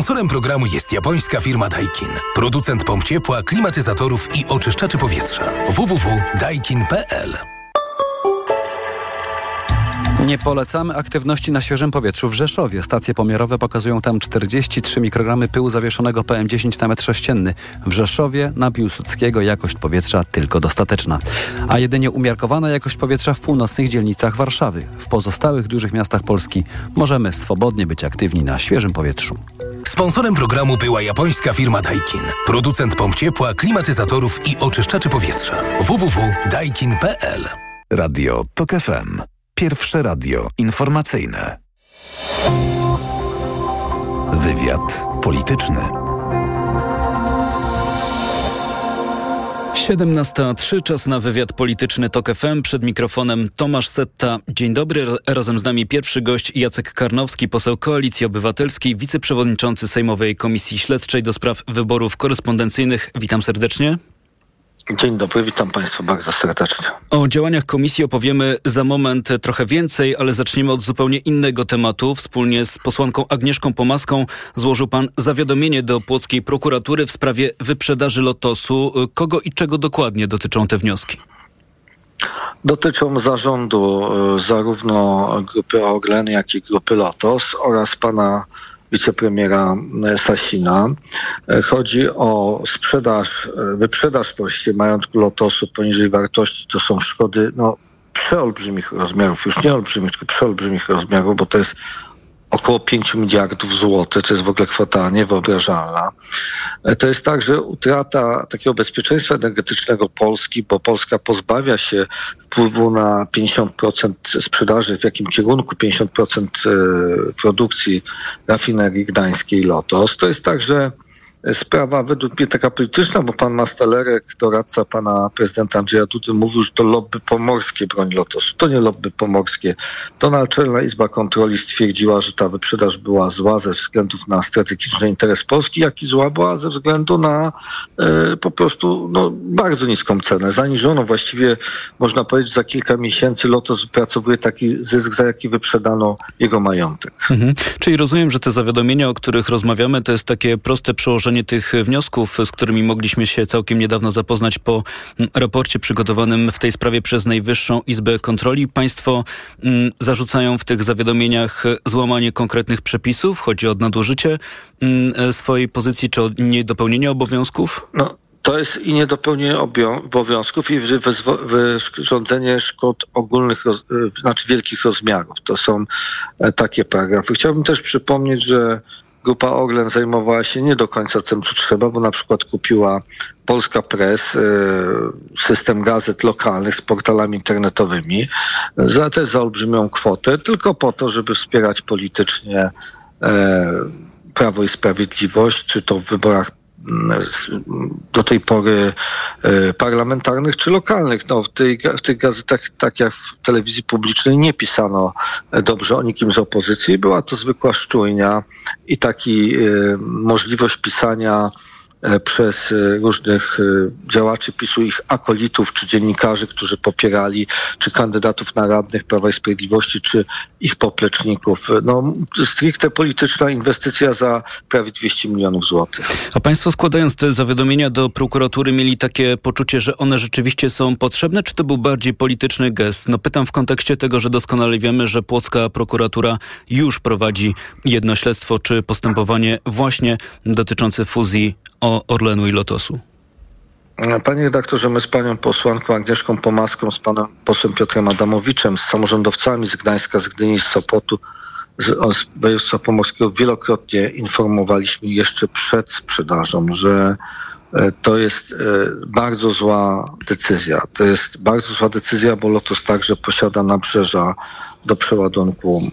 Sponsorem programu jest japońska firma Daikin. Producent pomp ciepła, klimatyzatorów i oczyszczaczy powietrza. www.daikin.pl Nie polecamy aktywności na świeżym powietrzu w Rzeszowie. Stacje pomiarowe pokazują tam 43 mikrogramy pyłu zawieszonego PM10 na metr sześcienny. W Rzeszowie na Piłsudskiego jakość powietrza tylko dostateczna. A jedynie umiarkowana jakość powietrza w północnych dzielnicach Warszawy. W pozostałych dużych miastach Polski możemy swobodnie być aktywni na świeżym powietrzu. Sponsorem programu była japońska firma Daikin. Producent pomp ciepła, klimatyzatorów i oczyszczaczy powietrza. www.daikin.pl Radio TOK FM. Pierwsze radio informacyjne. Wywiad polityczny. 17.03, czas na wywiad polityczny TOK FM. Przed mikrofonem Tomasz Setta. Dzień dobry. Razem z nami pierwszy gość Jacek Karnowski, poseł Koalicji Obywatelskiej, wiceprzewodniczący Sejmowej Komisji Śledczej do spraw wyborów korespondencyjnych. Witam serdecznie. Dzień dobry, witam Państwa bardzo serdecznie. O działaniach komisji opowiemy za moment trochę więcej, ale zaczniemy od zupełnie innego tematu. Wspólnie z posłanką Agnieszką Pomaską złożył Pan zawiadomienie do Płockiej Prokuratury w sprawie wyprzedaży Lotosu. Kogo i czego dokładnie dotyczą te wnioski? Dotyczą zarządu e, zarówno grupy Orlen, jak i grupy Lotos oraz pana wicepremiera Sasina. E, chodzi o sprzedaż, e, wyprzedaż właściwie majątku Lotosu poniżej wartości. To są szkody no, przeolbrzymich rozmiarów, już nie olbrzymich, tylko przeolbrzymich rozmiarów, bo to jest około 5 miliardów złotych. To jest w ogóle kwota niewyobrażalna. To jest także utrata takiego bezpieczeństwa energetycznego Polski, bo Polska pozbawia się wpływu na 50% sprzedaży, w jakim kierunku 50% produkcji rafinerii gdańskiej Lotos. To jest także sprawa według mnie taka polityczna, bo pan Mastalerek, doradca pana prezydenta Andrzeja Dudy, mówił, że to lobby pomorskie broni Lotosu. To nie lobby pomorskie. To Naczelna Izba Kontroli stwierdziła, że ta wyprzedaż była zła ze względów na strategiczny interes Polski, jak i zła była ze względu na e, po prostu no, bardzo niską cenę. Zaniżono właściwie, można powiedzieć, za kilka miesięcy Lotos wypracowuje taki zysk, za jaki wyprzedano jego majątek. Mhm. Czyli rozumiem, że te zawiadomienia, o których rozmawiamy, to jest takie proste przełożenie rozpatrzenie tych wniosków, z którymi mogliśmy się całkiem niedawno zapoznać po mm, raporcie przygotowanym w tej sprawie przez Najwyższą Izbę Kontroli. Państwo mm, zarzucają w tych zawiadomieniach złamanie konkretnych przepisów, chodzi o nadużycie mm, swojej pozycji czy o niedopełnienie obowiązków? No. To jest i niedopełnienie obowiązków i wyrządzenie szkód ogólnych, y, znaczy wielkich rozmiarów. To są e, takie paragrafy. Chciałbym też przypomnieć, że Grupa Orlen zajmowała się nie do końca tym, co trzeba, bo na przykład kupiła Polska Press, e, system gazet lokalnych z portalami internetowymi za też za olbrzymią kwotę, tylko po to, żeby wspierać politycznie e, Prawo i Sprawiedliwość, czy to w wyborach do tej pory e, parlamentarnych czy lokalnych. No, w, tej, w tych gazetach, tak jak w telewizji publicznej, nie pisano dobrze o nikim z opozycji. Była to zwykła szczujnia i taki e, możliwość pisania E, przez e, różnych e, działaczy PiSu, ich akolitów czy dziennikarzy, którzy popierali czy kandydatów na radnych Prawa i Sprawiedliwości, czy ich popleczników. No, stricte polityczna inwestycja za prawie 200 milionów złotych. A państwo składając te zawiadomienia do prokuratury mieli takie poczucie, że one rzeczywiście są potrzebne, czy to był bardziej polityczny gest? No pytam w kontekście tego, że doskonale wiemy, że płocka prokuratura już prowadzi jedno śledztwo czy postępowanie właśnie dotyczące fuzji o Orlenu i Lotosu? Panie redaktorze, my z panią posłanką Agnieszką Pomaską, z panem posłem Piotrem Adamowiczem, z samorządowcami z Gdańska, z Gdyni, z Sopotu, z, z województwa pomorskiego wielokrotnie informowaliśmy jeszcze przed sprzedażą, że e, to jest e, bardzo zła decyzja. To jest bardzo zła decyzja, bo Lotos także posiada nabrzeża do przeładunku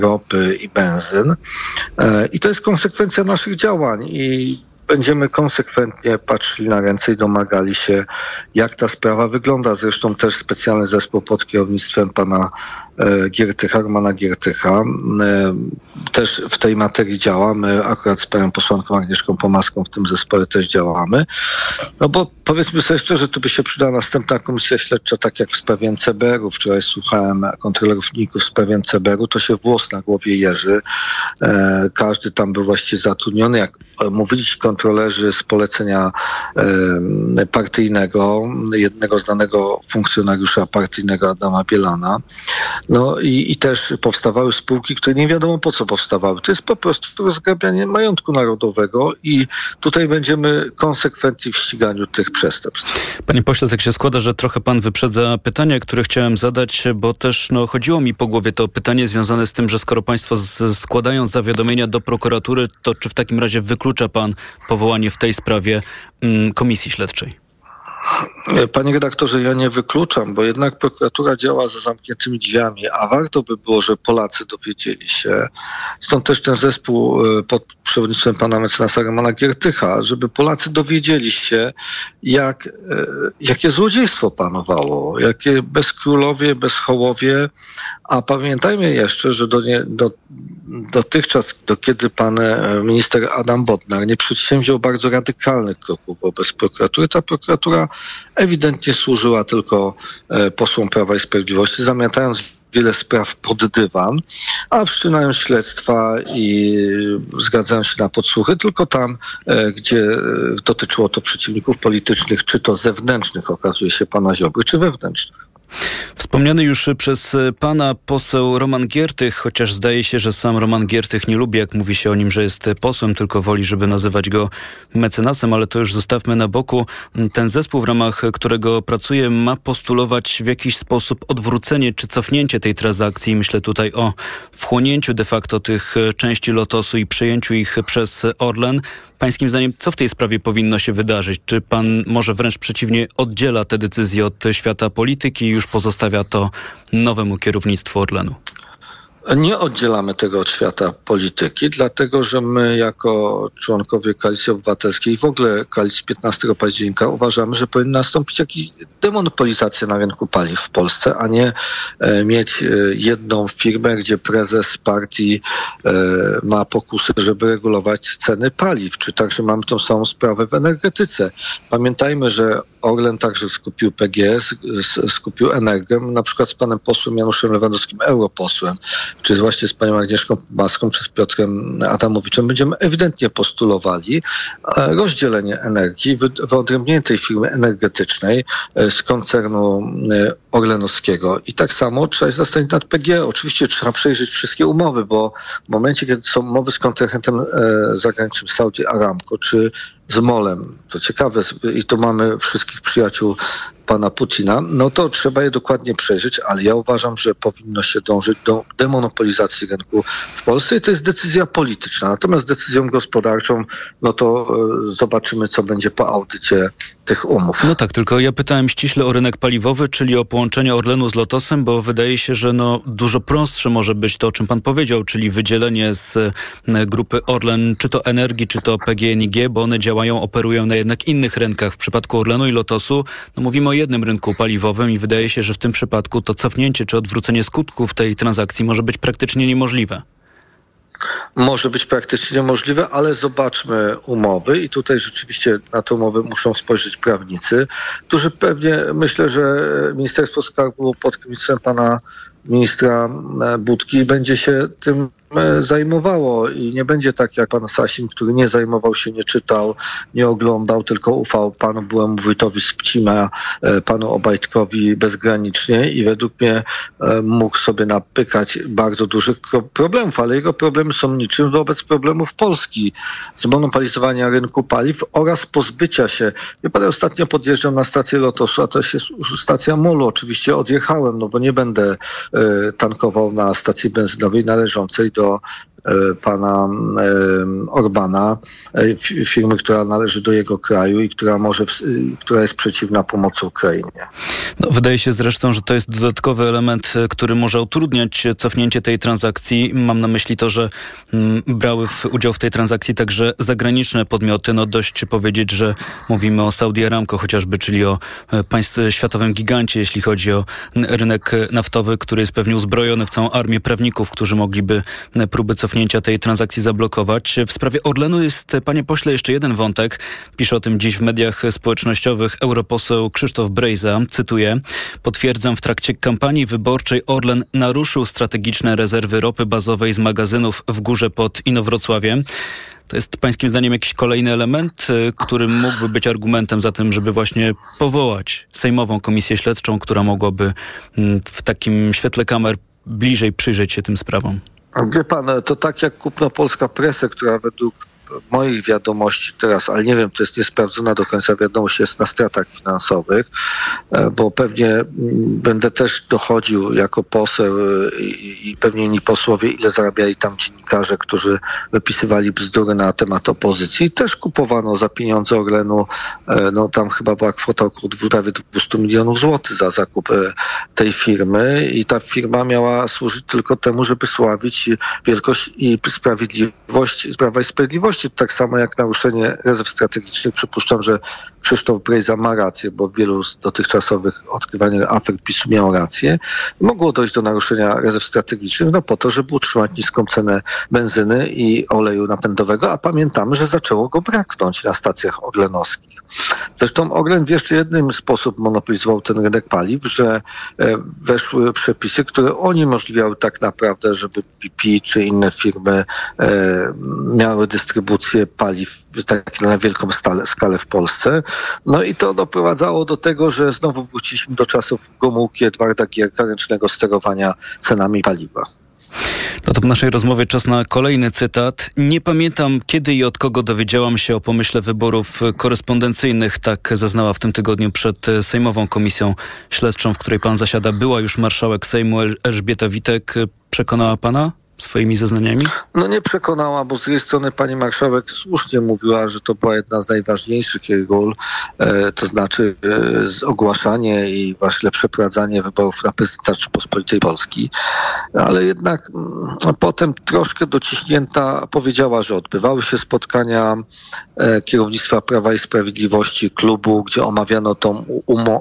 ropy i benzyn. E, I to jest konsekwencja naszych działań. I będziemy konsekwentnie patrzyli na ręce i domagali się, jak ta sprawa wygląda. Zresztą też specjalny zespół pod kierownictwem pana Giertycha, Romana Giertycha. E, też w tej materii działamy, akurat z panią posłanką Agnieszką Pomaską w tym zespole też działamy. No bo powiedzmy sobie szczerze, tu by się przydała następna komisja śledcza, tak jak w sprawie NCBR-u. Wczoraj słuchałem kontrolerów NIK-u w sprawie NCBR-u, to się włos na głowie jeży. Każdy tam był właściwie zatrudniony, jak mówić kontrolerzy z polecenia partyjnego, jednego znanego funkcjonariusza partyjnego Adama Bielana. No i, i też powstawały spółki, które nie wiadomo po co powstawały. To jest po prostu rozgrabianie majątku narodowego i tutaj będziemy konsekwentni w ściganiu tych przestępstw. Panie pośle, tak się składa, że trochę pan wyprzedza pytania, które chciałem zadać, bo też no, chodziło mi po głowie to pytanie związane z tym, że skoro państwo z, składają zawiadomienia do prokuratury, to czy w takim razie wyklucza pan powołanie w tej sprawie mm, komisji śledczej? Panie redaktorze, ja nie wykluczam, bo jednak prokuratura działa za zamkniętymi drzwiami, a warto by było, że Polacy dowiedzieli się. Stąd też ten zespół e, pod przewodnictwem pana mecenasa Romana Giertycha, żeby Polacy dowiedzieli się, jak, e, jakie złodziejstwo panowało, jakie bezkrólowie, bezchołowie, a pamiętajmy jeszcze, że do, do, dotychczas, do kiedy pan e, minister Adam Bodnar nie przedsięwziął bardzo radykalnych kroków wobec prokuratury, ta prokuratura ewidentnie służyła tylko e, posłom Prawa i Sprawiedliwości, zamiatając wiele spraw pod dywan, a wszczynając śledztwa i zgadzając się na podsłuchy tylko tam, e, gdzie dotyczyło to przeciwników politycznych, czy to zewnętrznych, okazuje się, pana Ziobry, czy wewnętrznych. Wspomniany już przez pana poseł Roman Giertych, chociaż zdaje się, że sam Roman Giertych nie lubi, jak mówi się o nim, że jest posłem, tylko woli, żeby nazywać go mecenasem, ale to już zostawmy na boku. Ten zespół, w ramach którego pracuje, ma postulować w jakiś sposób odwrócenie czy cofnięcie tej transakcji. Myślę tutaj o wchłonięciu de facto tych części Lotosu i przejęciu ich przez Orlen. Pańskim zdaniem, co w tej sprawie powinno się wydarzyć? Czy pan może wręcz przeciwnie oddziela te decyzje od świata polityki już pozostawia to nowemu kierownictwu Orlenu? Nie oddzielamy tego od świata polityki, dlatego że my jako członkowie Koalicji Obywatelskiej w ogóle Koalicji 15 października uważamy, że powinna nastąpić jakaś demonopolizacja na rynku paliw w Polsce, a nie e, mieć e, jedną firmę, gdzie prezes partii e, ma pokusy, żeby regulować ceny paliw, czy także mamy tą samą sprawę w energetyce. Pamiętajmy, że Orlen także skupił PGS, skupił Energię, na przykład z panem posłem Januszem Lewandowskim, europosłem, czy właśnie z panią Agnieszką Maską, czy z Piotrem Adamowiczem, będziemy ewidentnie postulowali e, rozdzielenie energii, wyodrębnienie tej firmy energetycznej e, z koncernu e, Orlenowskiego. I tak samo trzeba się zastanowić nad PGE. Oczywiście trzeba przejrzeć wszystkie umowy, bo w momencie, kiedy są umowy z kontrahentem zagranicznym Saudi Aramco, czy z Molem, to ciekawe, i tu mamy wszystkich przyjaciół pana Putina, no to trzeba je dokładnie przejrzeć, ale ja uważam, że powinno się dążyć do demonopolizacji rynku w Polsce i to jest decyzja polityczna. Natomiast decyzją gospodarczą, no to e, zobaczymy, co będzie po audycie tych umów. No tak, tylko ja pytałem ściśle o rynek paliwowy, czyli o połączenie Orlenu z Lotosem, bo wydaje się, że no dużo prostsze może być to, o czym pan powiedział, czyli wydzielenie z e, grupy Orlen, czy to energii, czy to PGNiG, bo one działają, operują na jednak innych rynkach. W przypadku Orlenu i Lotosu, no mówimy o jednym rynku paliwowym i wydaje się, że w tym przypadku to cofnięcie czy odwrócenie skutków tej transakcji może być praktycznie niemożliwe może być praktycznie niemożliwe, ale zobaczmy umowy. I tutaj rzeczywiście na te umowy muszą spojrzeć prawnicy, którzy pewnie, myślę, że Ministerstwo Skarbu pod kierownictwem pana ministra Budki będzie się tym E, zajmowało i nie będzie tak jak pan Sasin, który nie zajmował się, nie czytał, nie oglądał, tylko ufał panu byłemu wójtowi z Pcima, e, panu Obajtkowi bezgranicznie i według mnie e, mógł sobie napykać bardzo dużych problemów, ale jego problemy są niczym wobec problemów Polski, zmonopolizowania rynku paliw oraz pozbycia się. Ja pan ostatnio podjeżdżał na stację Lotosu, a to jest stacja Molu. Oczywiście odjechałem, no bo nie będę tankował na stacji benzynowej należącej do do E, pana e, Orbana, e, firmy, która należy do jego kraju i która może, która jest przeciwna pomocy Ukrainie. No, wydaje się zresztą, że to jest dodatkowy element, który może utrudniać cofnięcie tej transakcji. Mam na myśli to, że mm, brały w, udział w tej transakcji także zagraniczne podmioty. No dość powiedzieć, że mówimy o Saudi Aramco chociażby, czyli o państw światowym gigancie, jeśli chodzi o rynek naftowy, który jest pewnie uzbrojony w całą armię prawników, którzy mogliby próby cofnięcia cofnięcia tej transakcji zablokować. W sprawie Orlenu jest, panie pośle, jeszcze jeden wątek. Pisze o tym dziś w mediach społecznościowych europoseł Krzysztof Brejza. Cytuję. Potwierdzam, w trakcie kampanii wyborczej Orlen naruszył strategiczne rezerwy ropy bazowej z magazynów w górze pod Inowrocławiem. To jest pańskim zdaniem jakiś kolejny element, y, który mógłby być argumentem za tym, żeby właśnie powołać Sejmową Komisję Śledczą, która mogłaby mm, w takim świetle kamer bliżej przyjrzeć się tym sprawom? Wie pan, to tak jak kupno Polska Presę, która według moich wiadomości teraz, ale nie wiem, to jest niesprawdzona do końca wiadomość, jest na stratach finansowych, e, bo pewnie mm, będę też dochodził jako poseł e, i, pewnie inni posłowie, ile zarabiali tam dziennikarze, którzy wypisywali bzdury na temat opozycji. Też kupowano za pieniądze Orlenu, e, no tam chyba była kwota około prawie 200 milionów złotych za zakup tej firmy i ta firma miała służyć tylko temu, żeby sławić wielkość i sprawiedliwość, Prawa i Sprawiedliwości tak samo jak naruszenie rezerw strategicznych. Przypuszczam, że Krzysztof Brejza ma rację, bo wielu z dotychczasowych odkrywaniach afer PiSu miał rację. Mogło dojść do naruszenia rezerw strategicznych, no po to, żeby utrzymać niską cenę benzyny i oleju napędowego, a pamiętamy, że zaczęło go braknąć na stacjach orlenowskich. Zresztą Orlen w jeszcze jednym sposób monopolizował ten rynek paliw, że e, weszły przepisy, które uniemożliwiały tak naprawdę, żeby BP czy inne firmy e, miały dystrybucję paliw tak na wielką skalę w Polsce. No i to doprowadzało do tego, że znowu wróciliśmy do czasów Gomułki Edwarda Gierka, ręcznego sterowania cenami paliwa. No to w naszej rozmowie czas na kolejny cytat. Nie pamiętam, kiedy i od kogo dowiedziałam się o pomyśle wyborów korespondencyjnych. Tak zaznała w tym tygodniu przed Sejmową Komisją Śledczą, w której pan zasiada. Była już marszałek Sejmu Elżbieta Witek. Przekonała pana? Swoimi zeznaniami? No nie przekonała, bo z drugiej strony pani marszałek słusznie mówiła, że to była jedna z najważniejszych jej ról, e, to znaczy e, ogłaszanie i właśnie przeprowadzanie wyborów prezydenta Rzeczypospolitej Polski, ale jednak m, mm, potem troszkę dociśnięta powiedziała, że odbywały się spotkania e, kierownictwa Prawa i Sprawiedliwości, klubu, gdzie omawiano tą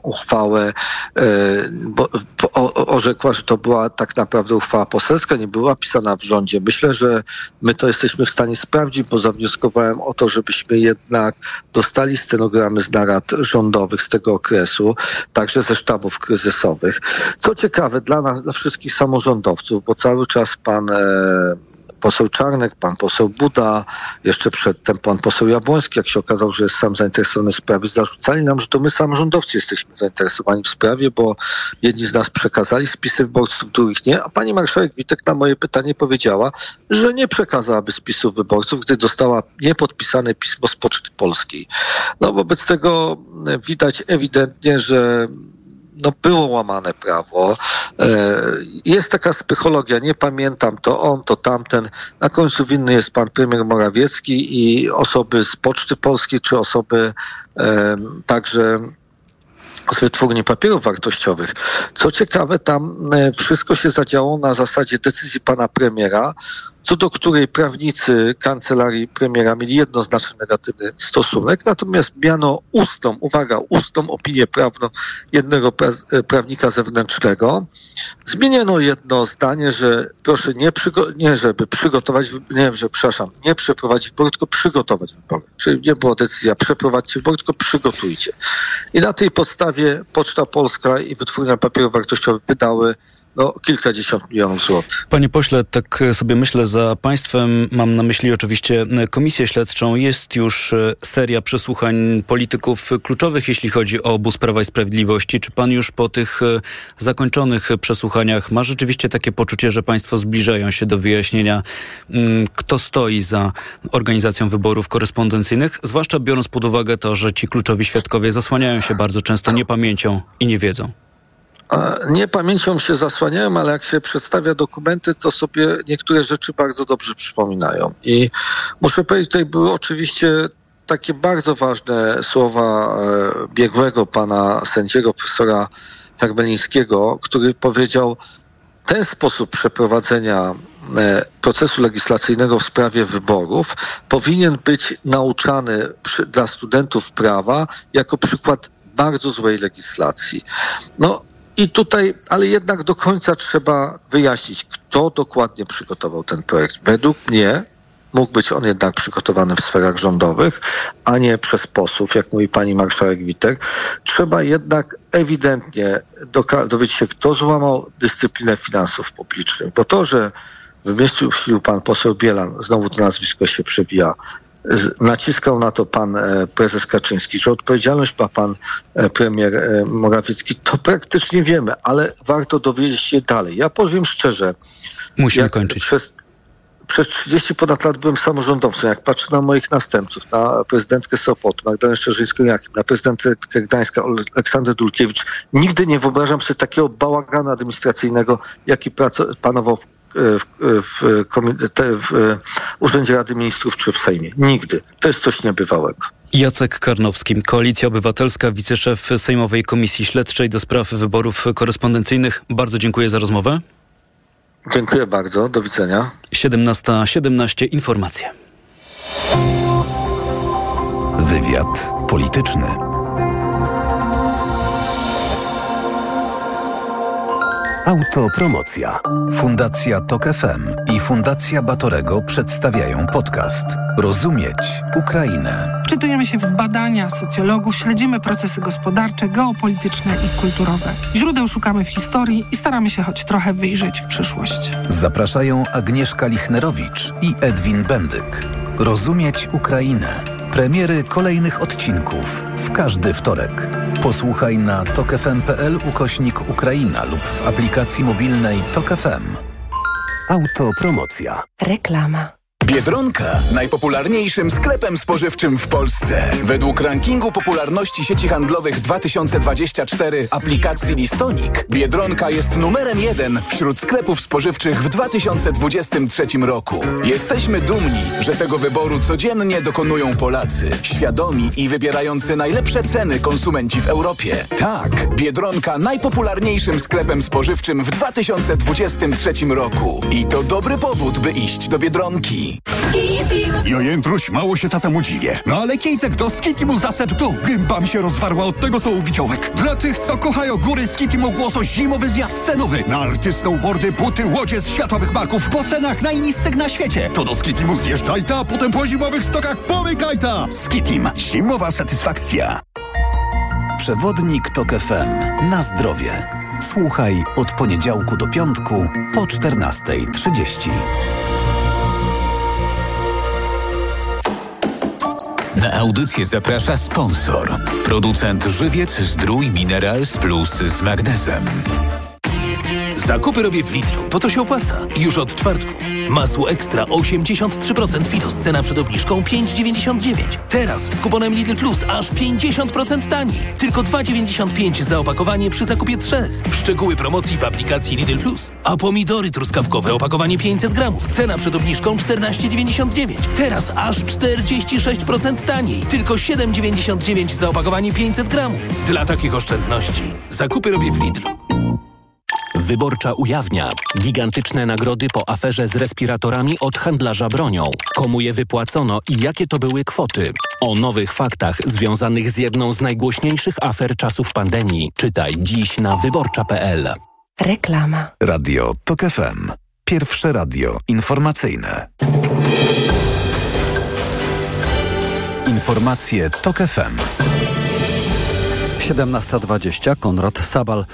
uchwałę, e, bo, o, orzekła, że to była tak naprawdę uchwała poselska, nie była pisana w rządzie. Myślę, że my to jesteśmy w stanie sprawdzić, bo zawnioskowałem o to, żebyśmy jednak dostali stenogramy z narad rządowych z tego okresu, także ze sztabów kryzysowych. Co ciekawe dla nas, dla wszystkich samorządowców, bo cały czas pan e, poseł Czarnek, pan poseł Buda, jeszcze przedtem pan poseł Jabłoński, jak się okazało, że jest sam zainteresowany w sprawie, zarzucali nam, że to my samorządowcy jesteśmy zainteresowani w sprawie, bo jedni z nas przekazali spisy wyborców, drugich nie, a pani marszałek Witek na moje pytanie powiedziała, że nie przekazałaby spisów wyborców, gdy dostała niepodpisane pismo z Poczty Polskiej. No wobec tego widać ewidentnie, że no było łamane prawo. E, jest taka psychologia, nie pamiętam, to on, to tamten. Na końcu winny jest pan premier Morawiecki i osoby z Poczty Polskiej, czy osoby także z wytwórni papierów wartościowych. Co ciekawe, tam e, wszystko się zadziało na zasadzie decyzji pana premiera, co do której prawnicy kancelarii premiera mieli jednoznacznie negatywny stosunek, natomiast miano ustną, uwaga, ustną opinię prawną jednego pra e, prawnika zewnętrznego. Zmieniono jedno zdanie, że proszę nie, nie żeby przygotować, nie wiem, że przepraszam, nie przeprowadzić wyboru, tylko przygotować wybory. Czyli nie była decyzja przeprowadźcie wybory, tylko przygotujcie. I na tej podstawie Poczta Polska i Wytwórnia Papierów Wartościowych wydały no, kilkadziesiąt milionów złotych. Panie pośle, tak sobie myślę, za państwem mam na myśli oczywiście komisję śledczą. Jest już e, seria przesłuchań polityków kluczowych, jeśli chodzi o obóz Prawa i Sprawiedliwości. Czy pan już po tych e, zakończonych przesłuchaniach ma rzeczywiście takie poczucie, że państwo zbliżają się do wyjaśnienia, mm, kto stoi za organizacją wyborów korespondencyjnych? Zwłaszcza biorąc pod uwagę to, że ci kluczowi świadkowie zasłaniają się bardzo często niepamięcią i nie wiedzą. Nie pamięcią się zasłaniałem, ale jak się przedstawia dokumenty, to sobie niektóre rzeczy bardzo dobrze przypominają. I muszę powiedzieć, tutaj były oczywiście takie bardzo ważne słowa e, biegłego pana sędziego, profesora Herbelińskiego, który powiedział, ten sposób przeprowadzenia e, procesu legislacyjnego w sprawie wyborów powinien być nauczany przy, dla studentów prawa jako przykład bardzo złej legislacji. No, I tutaj, ale jednak do końca trzeba wyjaśnić, kto dokładnie przygotował ten projekt. Według mnie mógł być on jednak przygotowany w sferach rządowych, a nie przez posłów, jak mówi pani marszałek Witek. Trzeba jednak ewidentnie dowiedzieć się, kto złamał dyscyplinę finansów publicznych, bo to, że wymyślił pan poseł Bielan, znowu to nazwisko się przebija, naciskał na to pan e, prezes Kaczyński, że odpowiedzialność ma pan e, premier e, Morawiecki, to praktycznie wiemy, ale warto dowiedzieć się dalej. Ja powiem szczerze. Musimy kończyć. Przez, przez 30 ponad lat byłem samorządowcem. Jak patrzę na moich następców, na prezydentkę Sopotu, Magdalenę Szczerzyńską-Jakim, na prezydentkę Gdańska, Aleksandrę Dulkiewicz, nigdy nie wyobrażam sobie takiego bałaganu administracyjnego, jaki panował w w, Urzędzie Rady Ministrów czy w Sejmie. Nigdy. To jest coś niebywałego. Jacek Karnowski, Koalicja Obywatelska, wiceszef Sejmowej Komisji Śledczej do spraw wyborów korespondencyjnych. Bardzo dziękuję za rozmowę. Dziękuję bardzo. Do widzenia. 17.17 17, informacje. Wywiad polityczny. Autopromocja. Fundacja Tok FM i Fundacja Batorego przedstawiają podcast Rozumieć Ukrainę. Wczytujemy się w badania socjologów, śledzimy procesy gospodarcze, geopolityczne i kulturowe. Źródeł szukamy w historii i staramy się choć trochę wyjrzeć w przyszłość. Zapraszają Agnieszka Lichnerowicz i Edwin Bendyk. Rozumieć Ukrainę. Premiery kolejnych odcinków w każdy wtorek. Posłuchaj na tokefm.pl ukośnik Ukraina lub w aplikacji mobilnej Tok FM. Autopromocja. Reklama. Biedronka najpopularniejszym sklepem spożywczym w Polsce. Według rankingu popularności sieci handlowych 2024 aplikacji Listonik Biedronka jest numerem jeden wśród sklepów spożywczych w 2023 roku. Jesteśmy dumni, że tego wyboru codziennie dokonują Polacy, świadomi i wybierający najlepsze ceny konsumenci w Europie. Tak, Biedronka najpopularniejszym sklepem spożywczym w 2023 roku. I to dobry powód, by iść do Biedronki. Ja jętruś, mało się tata dziwię. No ale Kiejzek do Skitimu zasedł tu. Gęba mi się rozwarła od tego, co uwidziałek. Dla tych, co kochają góry, Skitimu głoso zimowy zjazd cenowy. Narty, snowboardy, buty, łodzie z światowych marków po cenach najniższych na świecie. To do Skitimu zjeżdżaj ta, a potem po zimowych stokach pomykaj ta. Skitim. Zimowa satysfakcja. Przewodnik TOK FM. Na zdrowie. Słuchaj od poniedziałku do piątku po 14.30. Na audycję zaprasza sponsor. Producent Żywiec Zdrój Minerals Plus z magnezem. Zakupy robię w Lidlu, bo to się opłaca. Już od czwartku. Masło ekstra 83% minus, cena przed obniżką 5,99. Teraz z kuponem Lidl Plus aż 50% taniej. Tylko 2,95 za opakowanie przy zakupie trzech. Szczegóły promocji w aplikacji Lidl Plus. A pomidory truskawkowe opakowanie 500 gramów. Cena przed obniżką 14,99. Teraz aż 46% taniej. Tylko 7,99 za opakowanie 500 gramów. Dla takich oszczędności zakupy robię w Lidlu. Wyborcza ujawnia gigantyczne nagrody po aferze z respiratorami od handlarza bronią. Komu je wypłacono i jakie to były kwoty? O nowych faktach związanych z jedną z najgłośniejszych afer czasów pandemii czytaj dziś na wyborcza.pl. Reklama. Radio TOK FM. Pierwsze radio informacyjne. Informacje TOK FM. 17.20 Konrad Sabal.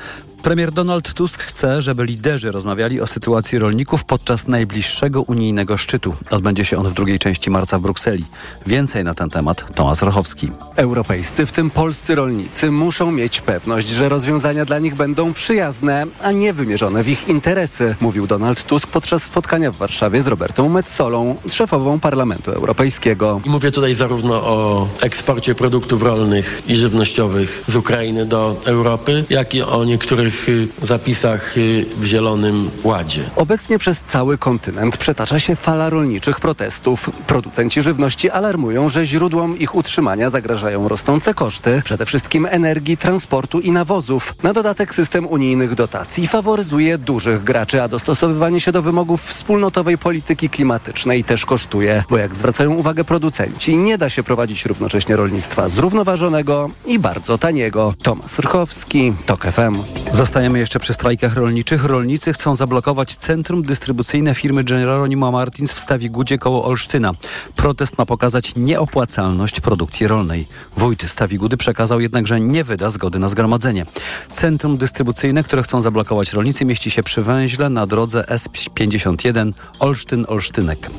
Premier Donald Tusk chce, żeby liderzy rozmawiali o sytuacji rolników podczas najbliższego unijnego szczytu. Odbędzie się on w drugiej części marca w Brukseli. Więcej na ten temat Tomasz Rochowski. Europejscy, w tym polscy rolnicy, muszą mieć pewność, że rozwiązania dla nich będą przyjazne, a nie wymierzone w ich interesy, mówił Donald Tusk podczas spotkania w Warszawie z Robertą Metsolą, szefową Parlamentu Europejskiego. I mówię tutaj zarówno o eksporcie produktów rolnych i żywnościowych z Ukrainy do Europy, jak i o niektórych Y, zapisach y, w Zielonym Ładzie. Obecnie przez cały kontynent przetacza się fala rolniczych protestów. Producenci żywności alarmują, że źródłom ich utrzymania zagrażają rosnące koszty, przede wszystkim energii, transportu i nawozów. Na dodatek system unijnych dotacji faworyzuje dużych graczy, a dostosowywanie się do wymogów wspólnotowej polityki klimatycznej też kosztuje, bo jak zwracają uwagę producenci, nie da się prowadzić równocześnie rolnictwa zrównoważonego i bardzo taniego. Tomasz Rchowski, TOK FM. Zostajemy jeszcze przy strajkach rolniczych. Rolnicy chcą zablokować centrum dystrybucyjne firmy Geronimo Martins w Stawigudzie koło Olsztyna. Protest ma pokazać nieopłacalność produkcji rolnej. Wójt Stawigudy przekazał jednak, że nie wyda zgody na zgromadzenie. Centrum dystrybucyjne, które chcą zablokować rolnicy, mieści się przy węźle na drodze S51 Olsztyn-Olsztynek.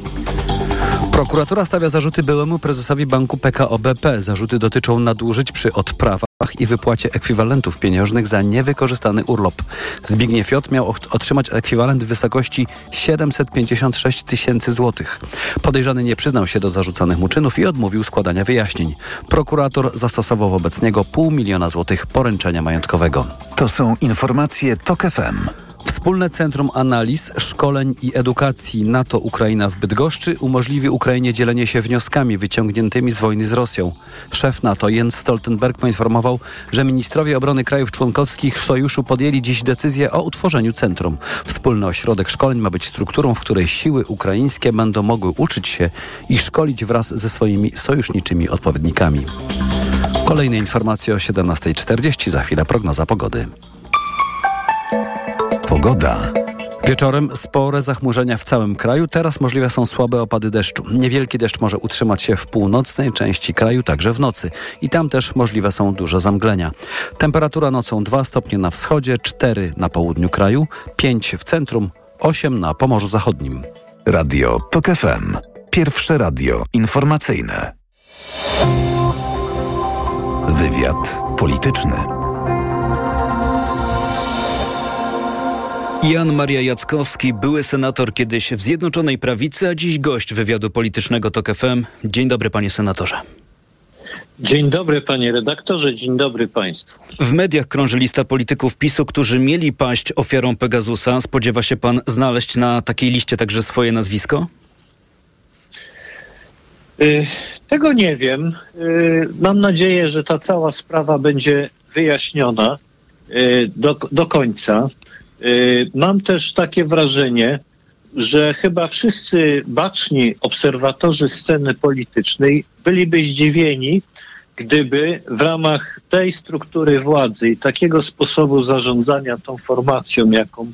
Prokuratura stawia zarzuty byłemu prezesowi banku PKO BP. Zarzuty dotyczą nadużyć przy odprawach i wypłacie ekwiwalentów pieniężnych za niewykorzystany urlop. Zbigniew J. miał otrzymać ekwiwalent w wysokości 756 tysięcy złotych. Podejrzany nie przyznał się do zarzucanych mu czynów i odmówił składania wyjaśnień. Prokurator zastosował wobec niego pół miliona złotych poręczenia majątkowego. To są informacje TOK FM. Wspólne Centrum Analiz, Szkoleń i Edukacji NATO Ukraina w Bydgoszczy umożliwi Ukrainie dzielenie się wnioskami wyciągniętymi z wojny z Rosją. Szef NATO Jens Stoltenberg poinformował, że ministrowie obrony krajów członkowskich sojuszu podjęli dziś decyzję o utworzeniu centrum. Wspólny ośrodek szkoleń ma być strukturą, w której siły ukraińskie będą mogły uczyć się i szkolić wraz ze swoimi sojuszniczymi odpowiednikami. Kolejne informacje o 17.40, za chwilę prognoza pogody. Pogoda. Wieczorem spore zachmurzenia w całym kraju. Teraz możliwe są słabe opady deszczu. Niewielki deszcz może utrzymać się w północnej części kraju, także w nocy. I tam też możliwe są duże zamglenia. Temperatura nocą 2 stopnie na wschodzie, 4 na południu kraju, 5 w centrum, 8 na Pomorzu Zachodnim. Radio TOK FM. Pierwsze radio informacyjne. Wywiad polityczny. Jan Maria Jackowski, były senator kiedyś w Zjednoczonej Prawicy, a dziś gość wywiadu politycznego TOK FM. Dzień dobry panie senatorze. Dzień dobry panie redaktorze, dzień dobry państwu. W mediach krąży lista polityków PiSu, którzy mieli paść ofiarą Pegasusa. Spodziewa się pan znaleźć na takiej liście także swoje nazwisko? Y, tego nie wiem. Y, mam nadzieję, że ta cała sprawa będzie wyjaśniona y, do, do końca. Y, mam też takie wrażenie, że chyba wszyscy baczni obserwatorzy sceny politycznej byliby zdziwieni, gdyby w ramach tej struktury władzy i takiego sposobu zarządzania tą formacją, jaką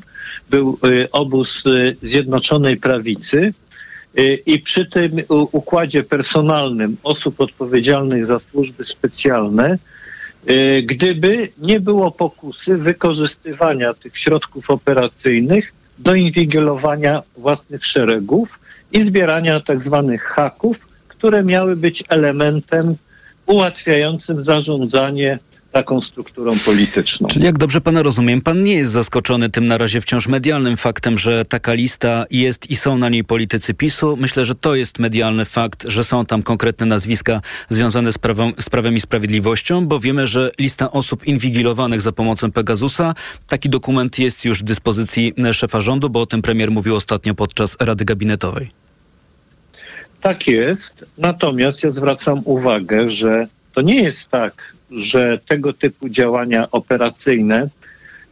był y, obóz y, Zjednoczonej Prawicy, i przy tym układzie personalnym osób odpowiedzialnych za służby specjalne, gdyby nie było pokusy wykorzystywania tych środków operacyjnych do inwigilowania własnych szeregów i zbierania tak zwanych haków, które miały być elementem ułatwiającym zarządzanie taką strukturą polityczną. Czyli jak dobrze pana rozumiem, pan nie jest zaskoczony tym na razie wciąż medialnym faktem, że taka lista jest i są na niej politycy PiSu. Myślę, że to jest medialny fakt, że są tam konkretne nazwiska związane z, prawem, z Prawem i Sprawiedliwością, bo wiemy, że lista osób inwigilowanych za pomocą Pegasusa, taki dokument jest już w dyspozycji szefa rządu, bo o tym premier mówił ostatnio podczas Rady Gabinetowej. Tak jest, natomiast ja zwracam uwagę, że to nie jest tak, że tego typu działania operacyjne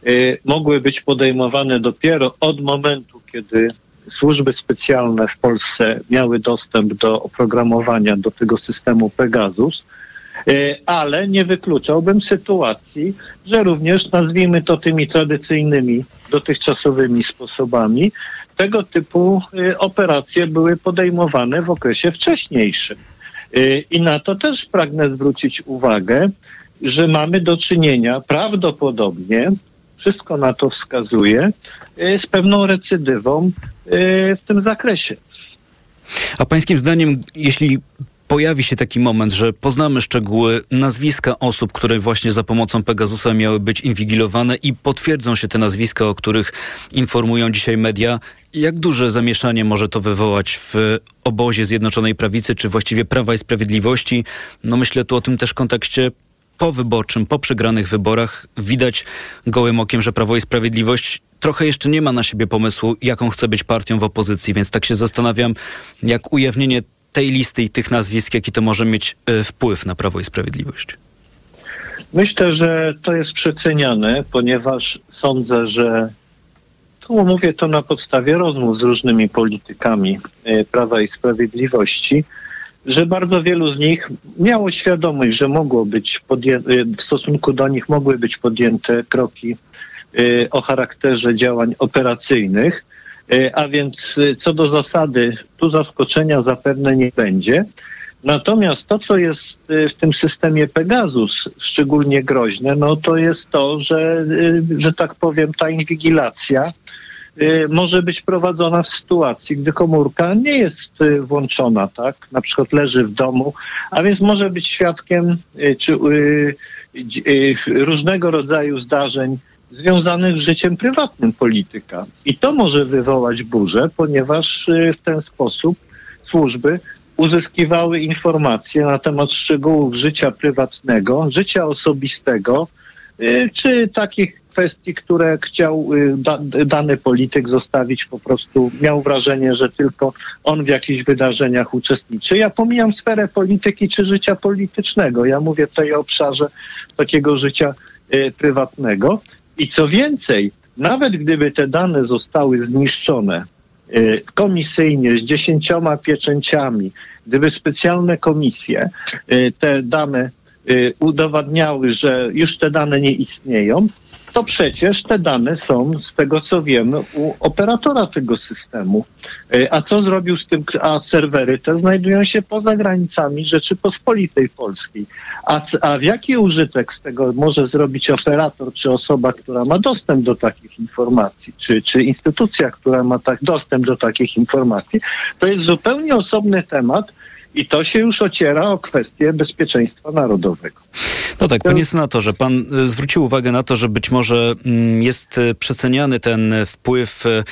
y, mogły być podejmowane dopiero od momentu, kiedy służby specjalne w Polsce miały dostęp do oprogramowania do tego systemu Pegasus, y, ale nie wykluczałbym sytuacji, że również nazwijmy to tymi tradycyjnymi, dotychczasowymi sposobami, tego typu y, operacje były podejmowane w okresie wcześniejszym. Y, I na to też pragnę zwrócić uwagę, że mamy do czynienia prawdopodobnie, wszystko na to wskazuje, y, z pewną recydywą y, w tym zakresie. A pańskim zdaniem, jeśli pojawi się taki moment, że poznamy szczegóły nazwiska osób, które właśnie za pomocą Pegasusa miały być inwigilowane i potwierdzą się te nazwiska, o których informują dzisiaj media. Jak duże zamieszanie może to wywołać w obozie Zjednoczonej Prawicy, czy właściwie Prawa i Sprawiedliwości? No myślę tu o tym też kontekście powyborczym, po przegranych wyborach. Widać gołym okiem, że Prawo i Sprawiedliwość trochę jeszcze nie ma na siebie pomysłu, jaką chce być partią w opozycji, więc tak się zastanawiam, jak ujawnienie tej listy i tych nazwisk, jaki to może mieć e, wpływ na Prawo i Sprawiedliwość? Myślę, że to jest przeceniane, ponieważ sądzę, że tu mówię to na podstawie rozmów z różnymi politykami e, Prawa i Sprawiedliwości, że bardzo wielu z nich miało świadomość, że mogło być podję- e, w stosunku do nich mogły być podjęte kroki y, o charakterze działań operacyjnych, a więc co do zasady tu zaskoczenia zapewne nie będzie. Natomiast to, co jest w tym systemie Pegasus szczególnie groźne, no to jest to, że, że tak powiem, ta inwigilacja może być prowadzona w sytuacji, gdy komórka nie jest włączona, tak? Na przykład leży w domu, a więc może być świadkiem czy różnego rodzaju zdarzeń związanych z życiem prywatnym polityka. I to może wywołać burzę, ponieważ w ten sposób służby uzyskiwały informacje na temat szczegółów życia prywatnego, życia osobistego, czy takich kwestii, które chciał da, dany polityk zostawić po prostu, miał wrażenie, że tylko on w jakichś wydarzeniach uczestniczy. Ja pomijam sferę polityki czy życia politycznego. Ja mówię tutaj o obszarze takiego życia y, prywatnego. I co więcej, nawet gdyby te dane zostały zniszczone y, komisyjnie z dziesięcioma pieczęciami, gdyby specjalne komisje y, te dane y, udowadniały, że już te dane nie istnieją, to przecież te dane są, z tego co wiemy, u operatora tego systemu. E, a co zrobił z tym, a serwery te znajdują się poza granicami Rzeczypospolitej Polskiej. A, a w jaki użytek z tego może zrobić operator, czy osoba, która ma dostęp do takich informacji, czy, czy instytucja, która ma tak, dostęp do takich informacji, to jest zupełnie osobny temat, i to się już ociera o kwestię bezpieczeństwa narodowego. No tak, panie senatorze, pan y, zwrócił uwagę na to, że być może mm, jest y, przeceniany ten wpływ y,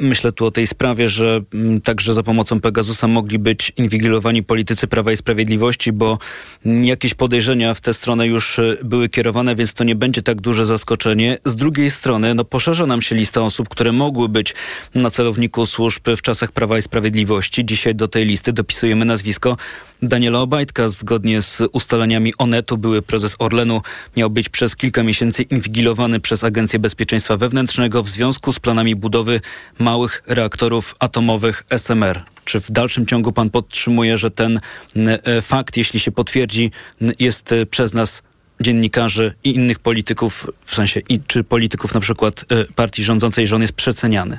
Myślę tu o tej sprawie, że mm, także za pomocą Pegasusa mogli być inwigilowani politycy Prawa i Sprawiedliwości, bo jakieś podejrzenia w tę stronę już y, były kierowane, więc to nie będzie tak duże zaskoczenie. Z drugiej strony, no poszerza nam się lista osób, które mogły być na celowniku służb w czasach Prawa i Sprawiedliwości. Dzisiaj do tej listy dopisujemy nazwisko Daniela Obajtka. Zgodnie z ustaleniami Onetu były prezes Orlenu miał być przez kilka miesięcy inwigilowany przez Agencję Bezpieczeństwa Wewnętrznego w związku z planami budowy małych reaktorów atomowych SMR. Czy w dalszym ciągu pan podtrzymuje, że ten e, fakt, jeśli się potwierdzi, jest e, przez nas dziennikarzy i innych polityków, w sensie i czy polityków na przykład e, partii rządzącej, że on jest przeceniany?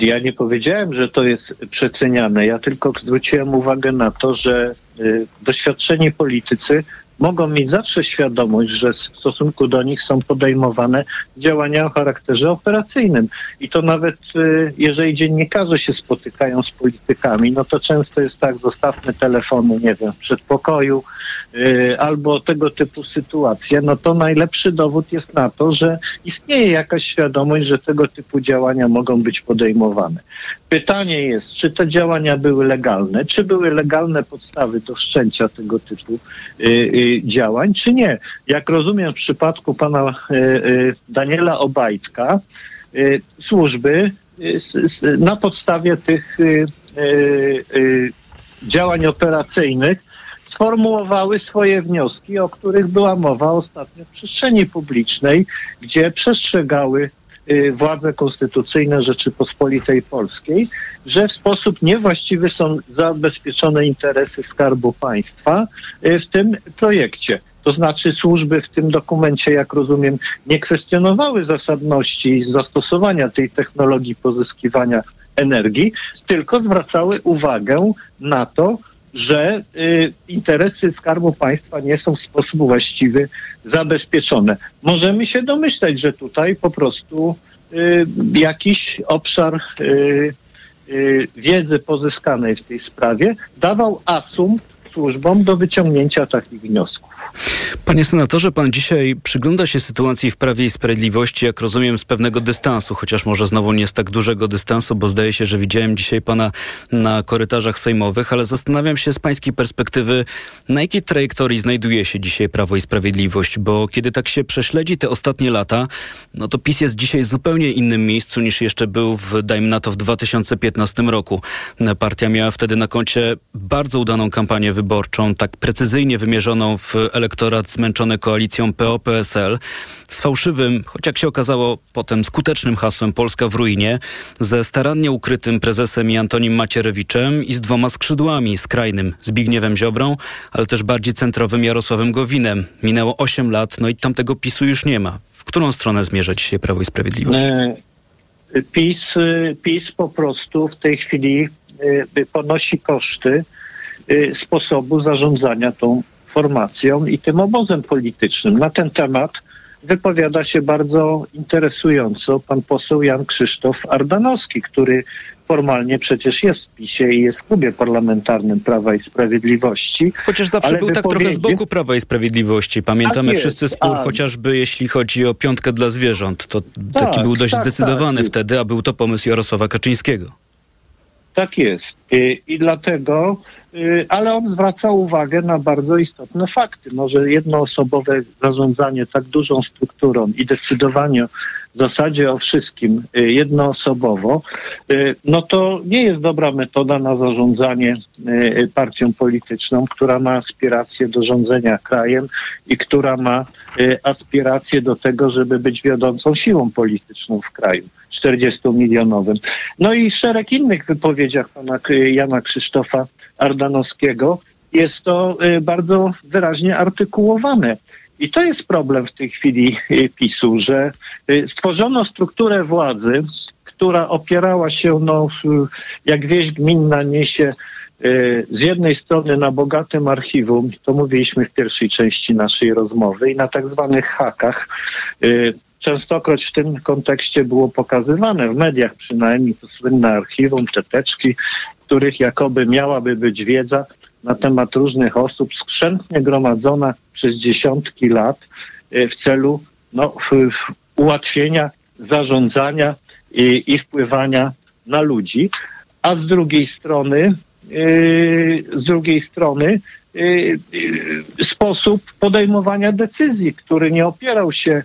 Ja nie powiedziałem, że to jest przeceniane. Ja tylko zwróciłem uwagę na to, że doświadczeni politycy mogą mieć zawsze świadomość, że w stosunku do nich są podejmowane działania o charakterze operacyjnym. I to nawet y, jeżeli dziennikarze się spotykają z politykami, no to często jest tak, zostawmy telefony, nie wiem, w przedpokoju y, albo tego typu sytuacje, no to najlepszy dowód jest na to, że istnieje jakaś świadomość, że tego typu działania mogą być podejmowane. Pytanie jest, czy te działania były legalne, czy były legalne podstawy do wszczęcia tego typu y, y, działań, czy nie. Jak rozumiem w przypadku pana y, y Daniela Obajtka, y, służby y, na podstawie tych działań operacyjnych sformułowały swoje wnioski, o których była mowa ostatnio w przestrzeni publicznej, gdzie przestrzegały władze konstytucyjne Rzeczypospolitej Polskiej, że w sposób niewłaściwy są zabezpieczone interesy Skarbu Państwa y, w tym projekcie. To znaczy służby w tym dokumencie, jak rozumiem, nie kwestionowały zasadności zastosowania tej technologii pozyskiwania energii, tylko zwracały uwagę na to, że y, interesy Skarbu Państwa nie są w sposób właściwy zabezpieczone. Możemy się domyśleć, że tutaj po prostu y, jakiś obszar y, y wiedzy pozyskanej w tej sprawie dawał asumpt służbom do wyciągnięcia takich wniosków. Panie senatorze, pan dzisiaj przygląda się sytuacji w Prawie i Sprawiedliwości, jak rozumiem, z pewnego dystansu, chociaż może znowu nie z tak dużego dystansu, bo zdaje się, że widziałem dzisiaj pana na korytarzach sejmowych, ale zastanawiam się z pańskiej perspektywy, na jakiej trajektorii znajduje się dzisiaj Prawo i Sprawiedliwość, bo kiedy tak się prześledzi te ostatnie lata, no to PiS jest dzisiaj zupełnie innym miejscu niż jeszcze był, w, dajmy na to, w 2015 roku. Partia miała wtedy na koncie bardzo udaną kampanię wyborczą, tak precyzyjnie wymierzoną w elektorat zmęczony koalicją PO-PSL, z fałszywym, choć jak się okazało potem skutecznym hasłem Polska w ruinie, ze starannie ukrytym prezesem i Antonim Macierewiczem i z dwoma skrzydłami, skrajnym Zbigniewem Ziobrą, ale też bardziej centrowym Jarosławem Gowinem. Minęło 8 lat, no i tamtego PiSu już nie ma. w którą stronę zmierza dzisiaj Prawo i Sprawiedliwość? E, PiS, PiS po prostu w tej chwili ponosi koszty sposobu zarządzania tą formacją i tym obozem politycznym. Na ten temat wypowiada się bardzo interesująco pan poseł Jan Krzysztof Ardanowski, który formalnie przecież jest w PiSie i jest w klubie parlamentarnym Prawa i Sprawiedliwości. Chociaż zawsze był tak trochę z boku Prawa i Sprawiedliwości. Pamiętamy tak wszyscy spór, a... chociażby jeśli chodzi o piątkę dla zwierząt. To tak, taki był dość tak, zdecydowany tak. wtedy, a był to pomysł Jarosława Kaczyńskiego. Tak jest. I, i dlatego Y, ale on zwraca uwagę na bardzo istotne fakty. Może jednoosobowe zarządzanie tak dużą strukturą i decydowanie w zasadzie o wszystkim y, jednoosobowo, y, no to nie jest dobra metoda na zarządzanie partią polityczną, która ma aspiracje do rządzenia krajem i która ma aspiracje do tego, żeby być wiodącą siłą polityczną w kraju 40-milionowym. No i szereg innych wypowiedziach pana Jana Krzysztofa Ardanowskiego, jest to y, bardzo wyraźnie artykułowane. I to jest problem w tej chwili y, PiSu, że y, stworzono strukturę władzy, która opierała się, no, jak wieść gminna niesie z jednej strony na bogatym archiwum, to mówiliśmy w pierwszej części naszej rozmowy, i na tak zwanych hakach. Częstokroć w tym kontekście było pokazywane, w mediach przynajmniej, to słynne archiwum, te teczki, których jakoby miałaby być wiedza na temat różnych osób skrzętnie gromadzona przez dziesiątki lat y, w celu no, ułatwienia zarządzania i, i wpływania na ludzi, a z drugiej strony yy, z drugiej strony yy, yy, sposób podejmowania decyzji, który nie opierał się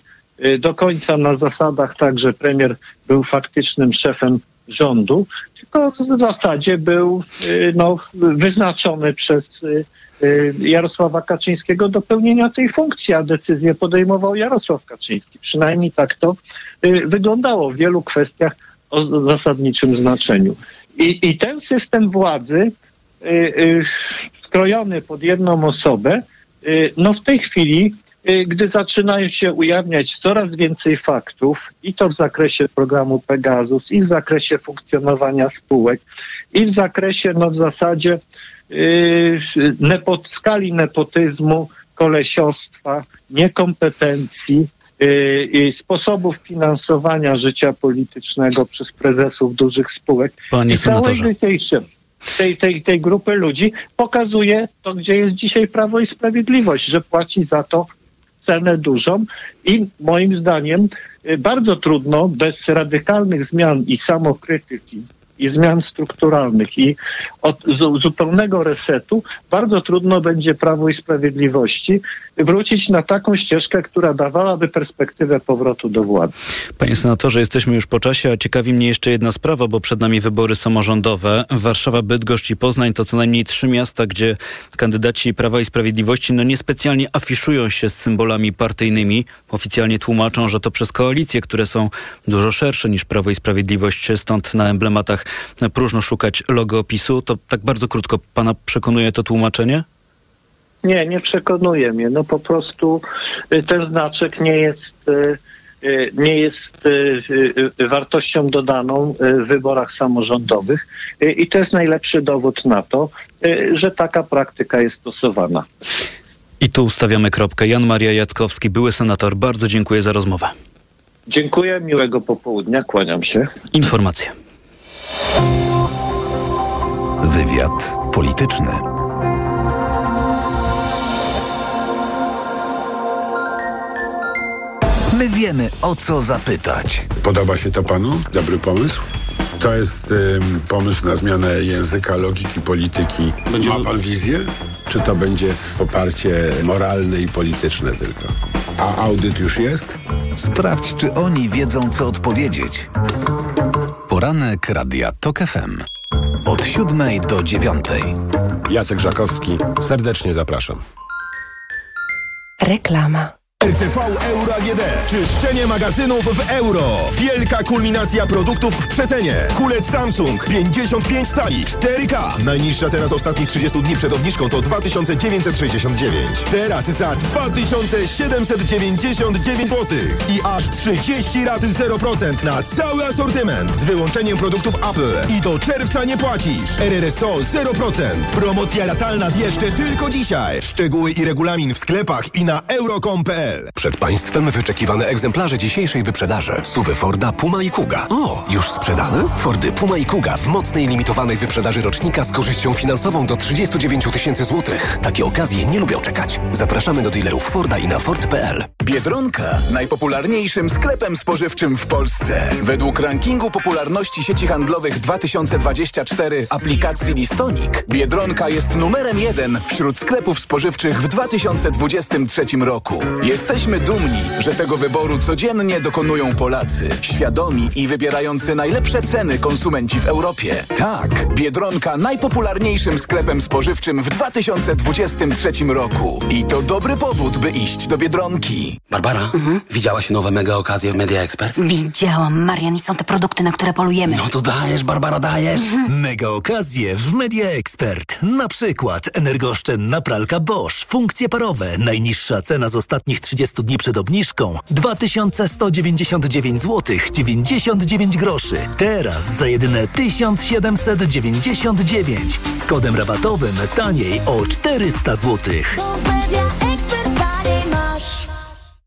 do końca na zasadach tak, że premier był faktycznym szefem rządu, tylko w zasadzie był y, no, wyznaczony przez y, y, Jarosława Kaczyńskiego do pełnienia tej funkcji, a decyzję podejmował Jarosław Kaczyński. Przynajmniej tak to wyglądało w wielu kwestiach o zasadniczym znaczeniu. I, i ten system władzy skrojony pod jedną osobę, no w tej chwili Y, gdy zaczynają się ujawniać coraz więcej faktów, i to w zakresie programu Pegasus, i w zakresie funkcjonowania spółek, i w zakresie, no w zasadzie, yy, skali nepotyzmu, kolesiostwa, niekompetencji, yy, sposobów finansowania życia politycznego przez prezesów dużych spółek. Panie I senatorze. tej, tej, tej grupy ludzi pokazuje to, gdzie jest dzisiaj Prawo i Sprawiedliwość, że płaci za to cenę dużą i moim zdaniem y, bardzo trudno bez radykalnych zmian i samokrytyki i zmian strukturalnych i od zupełnego resetu bardzo trudno będzie Prawo i Sprawiedliwości wrócić na taką ścieżkę, która dawałaby perspektywę powrotu do władzy. Panie senatorze, jesteśmy już po czasie, a ciekawi mnie jeszcze jedna sprawa, bo przed nami wybory samorządowe. Warszawa, Bydgoszcz i Poznań to co najmniej trzy miasta, gdzie kandydaci Prawa i Sprawiedliwości no niespecjalnie afiszują się z symbolami partyjnymi. Oficjalnie tłumaczą, że to przez koalicje, które są dużo szersze niż Prawo i Sprawiedliwość, stąd na emblematach próżno szukać logo opisu. To tak bardzo krótko pana przekonuje to tłumaczenie? Nie, nie przekonuje mnie. No po prostu y, ten znaczek nie jest y, y, nie jest wartością dodaną w wyborach samorządowych i to jest najlepszy dowód na to, że taka praktyka jest stosowana. I tu ustawiamy kropkę. Jan Maria Jackowski, były senator. Bardzo dziękuję za rozmowę. Dziękuję, miłego popołudnia, kłaniam się. Informacje. Wywiad polityczny. My wiemy, o co zapytać. Podoba się to panu? Dobry pomysł? To jest y, pomysł na zmianę języka, logiki, polityki. Będzie... Ma pan wizję? Czy to będzie poparcie moralne i polityczne tylko? A audyt już jest? Sprawdź, czy oni wiedzą, co odpowiedzieć. Poranek Radia TOK FM. Od siódmej do dziewiątej. Jacek Żakowski, serdecznie zapraszam. Reklama. RTV Euro AGD. Czyszczenie magazynów w euro. Wielka kulminacja produktów w przecenie. Kulec Samsung 55 cali 4K. Najniższa teraz ostatnich 30 dni przed obniżką to 2969. Teraz za 2799 zł. I aż 30 raty 0% na cały asortyment. Z wyłączeniem produktów Apple. I do czerwca nie płacisz. RRSO 0%. Promocja latalna jeszcze tylko dzisiaj. Szczegóły i regulamin w sklepach i na euro.com.pl przed Państwem wyczekiwane egzemplarze dzisiejszej wyprzedaży. Suwy Forda, Puma i Kuga. O, już sprzedane? Fordy Puma i Kuga w mocnej limitowanej wyprzedaży rocznika z korzyścią finansową do 39 tysięcy złotych. Takie okazje nie lubią czekać. Zapraszamy do dealerów Forda i na Ford.pl. Biedronka, najpopularniejszym sklepem spożywczym w Polsce. Według rankingu popularności sieci handlowych 2024 aplikacji Listonik, Biedronka jest numerem jeden wśród sklepów spożywczych w 2023 roku. Jesteśmy dumni, że tego wyboru codziennie dokonują Polacy, świadomi i wybierający najlepsze ceny konsumenci w Europie. Tak, Biedronka najpopularniejszym sklepem spożywczym w 2023 roku. I to dobry powód, by iść do Biedronki. Barbara, mhm. widziałaś nowe mega okazje w Media Expert? Widziałam, Marian, i są te produkty, na które polujemy. No to dajesz, Barbara, dajesz. Mhm. Mega okazje w Media Expert. Na przykład energooszczędna pralka Bosch, funkcje parowe, najniższa cena z ostatnich 30 dni przed obniżką 2199 zł 99 groszy. Teraz za jedyne 1799 z kodem rabatowym taniej o 400 zł.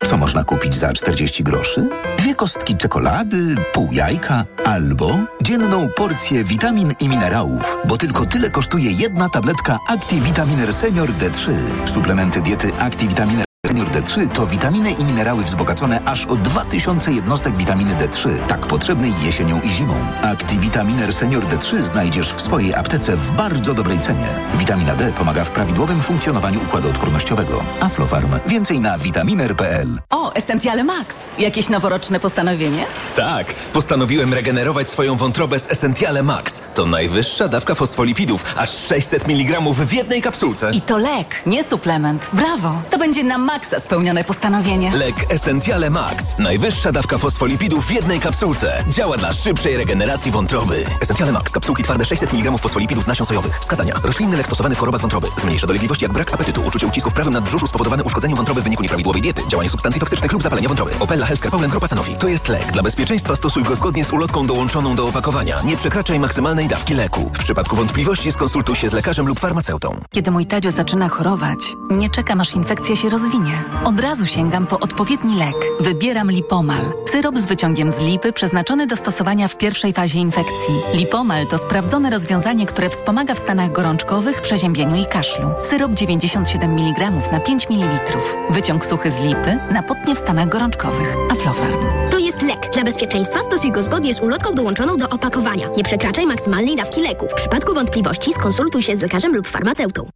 Co można kupić za 40 groszy? Dwie kostki czekolady, pół jajka albo dzienną porcję witamin i minerałów, bo tylko tyle kosztuje jedna tabletka ActiVitaminer Senior D3. Suplementy diety ActiVitaminer Senior D3 to witaminy i minerały wzbogacone aż o 2000 jednostek witaminy D3, tak potrzebnej jesienią i zimą. Activitaminer Senior D3 znajdziesz w swojej aptece w bardzo dobrej cenie. Witamina D pomaga w prawidłowym funkcjonowaniu układu odpornościowego. Aflofarm. Więcej na vitaminer.pl. O, Essentiale Max. Jakieś noworoczne postanowienie? Tak. Postanowiłem regenerować swoją wątrobę z Essentiale Max. To najwyższa dawka fosfolipidów, aż 600 mg w jednej kapsułce. I to lek, nie suplement. Brawo. To będzie na maksa spełnione postanowienie. Lek Essentiale Max. Najwyższa dawka fosfolipidów w jednej kapsułce. Działa dla szybszej regeneracji wątroby. Essentiale Max. Kapsułki twarde 600 mg fosfolipidów z nasion sojowych. Wskazania. Roślinny lek stosowany w chorobach wątroby. Zmniejsza dolegliwości jak brak apetytu, uczucie ucisku w prawym nadbrzuszu spowodowane uszkodzeniem wątroby w wyniku nieprawidłowej diety, działanie substancji toksycznych lub zapalenia wątroby. Opella Healthcare Poland Grupa Sanofi. To jest lek. Dla bezpieczeństwa stosuj go zgodnie z ulotką dołączoną do opakowania. Nie przekraczaj maksymalnej dawki leku. W przypadku wątpliwości skonsultuj się z lekarzem lub farmaceutą. Kiedy mój Tadzio zaczyna chorować, nie czekam aż infekcja się rozwinie. Od razu sięgam po odpowiedni lek. Wybieram Lipomal. Syrop z wyciągiem z lipy przeznaczony do stosowania w pierwszej fazie infekcji. Lipomal to sprawdzone rozwiązanie, które wspomaga w stanach gorączkowych, przeziębieniu i kaszlu. Syrop 97 mg na 5 ml. Wyciąg suchy z lipy na potnie w stanach gorączkowych. Aflofarm. To jest lek. Dla bezpieczeństwa stosuj go zgodnie z ulotką dołączoną do opakowania. Nie przekraczaj maksymalnej dawki leku. W przypadku wątpliwości skonsultuj się z lekarzem lub farmaceutą.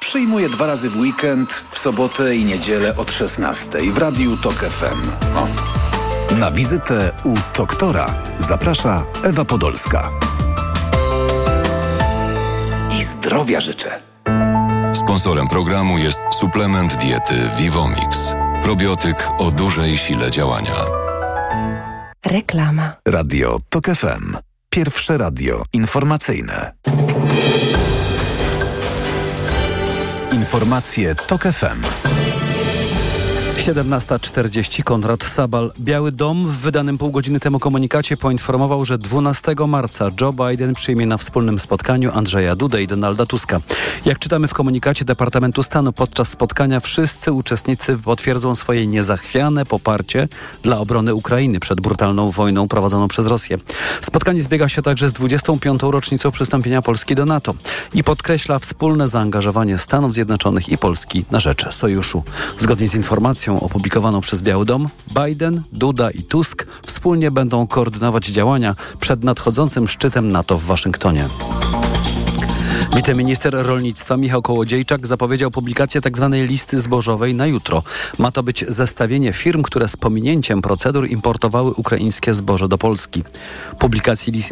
Przyjmuję dwa razy w weekend, w sobotę i niedzielę od 16 w Radiu TOK FM. O. Na wizytę u doktora zaprasza Ewa Podolska. I zdrowia życzę. Sponsorem programu jest suplement diety Vivomix. Probiotyk o dużej sile działania. Reklama. Radio TOK FM. Pierwsze radio informacyjne. Informacje TOK FM. 17.40 Konrad Sabal. Biały Dom w wydanym pół godziny temu komunikacie poinformował, że 12 marca Joe Biden przyjmie na wspólnym spotkaniu Andrzeja Dudę i Donalda Tuska. Jak czytamy w komunikacie Departamentu Stanu, podczas spotkania wszyscy uczestnicy potwierdzą swoje niezachwiane poparcie dla obrony Ukrainy przed brutalną wojną prowadzoną przez Rosję. Spotkanie zbiega się także z 25. rocznicą przystąpienia Polski do NATO i podkreśla wspólne zaangażowanie Stanów Zjednoczonych i Polski na rzecz sojuszu. Zgodnie z informacją opublikowaną przez Biały Dom, Biden, Duda i Tusk wspólnie będą koordynować działania przed nadchodzącym szczytem NATO w Waszyngtonie. Wiceminister rolnictwa Michał Kołodziejczak zapowiedział publikację tzw. Tak listy zbożowej na jutro. Ma to być zestawienie firm, które z pominięciem procedur importowały ukraińskie zboże do Polski.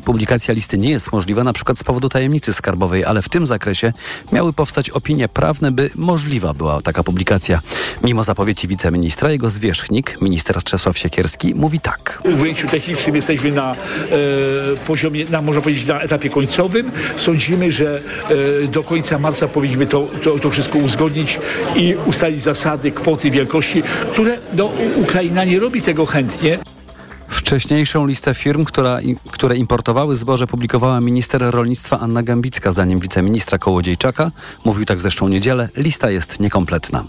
publikacja listy nie jest możliwa na przykład z powodu tajemnicy skarbowej, ale w tym zakresie miały powstać opinie prawne, by możliwa była taka publikacja. Mimo zapowiedzi wiceministra, jego zwierzchnik, minister Czesław Siekierski, mówi tak. W ujęciu technicznym jesteśmy na e, poziomie, na, można powiedzieć, na etapie końcowym. Sądzimy, że do końca marca powinniśmy to, to, to, wszystko uzgodnić i ustalić zasady, kwoty, wielkości, które no, Ukraina nie robi tego chętnie. Wcześniejszą listę firm, która, które importowały zboże, publikowała minister rolnictwa Anna Gambicka. Zdaniem wiceministra Kołodziejczaka, mówił tak zresztą niedzielę, lista jest niekompletna.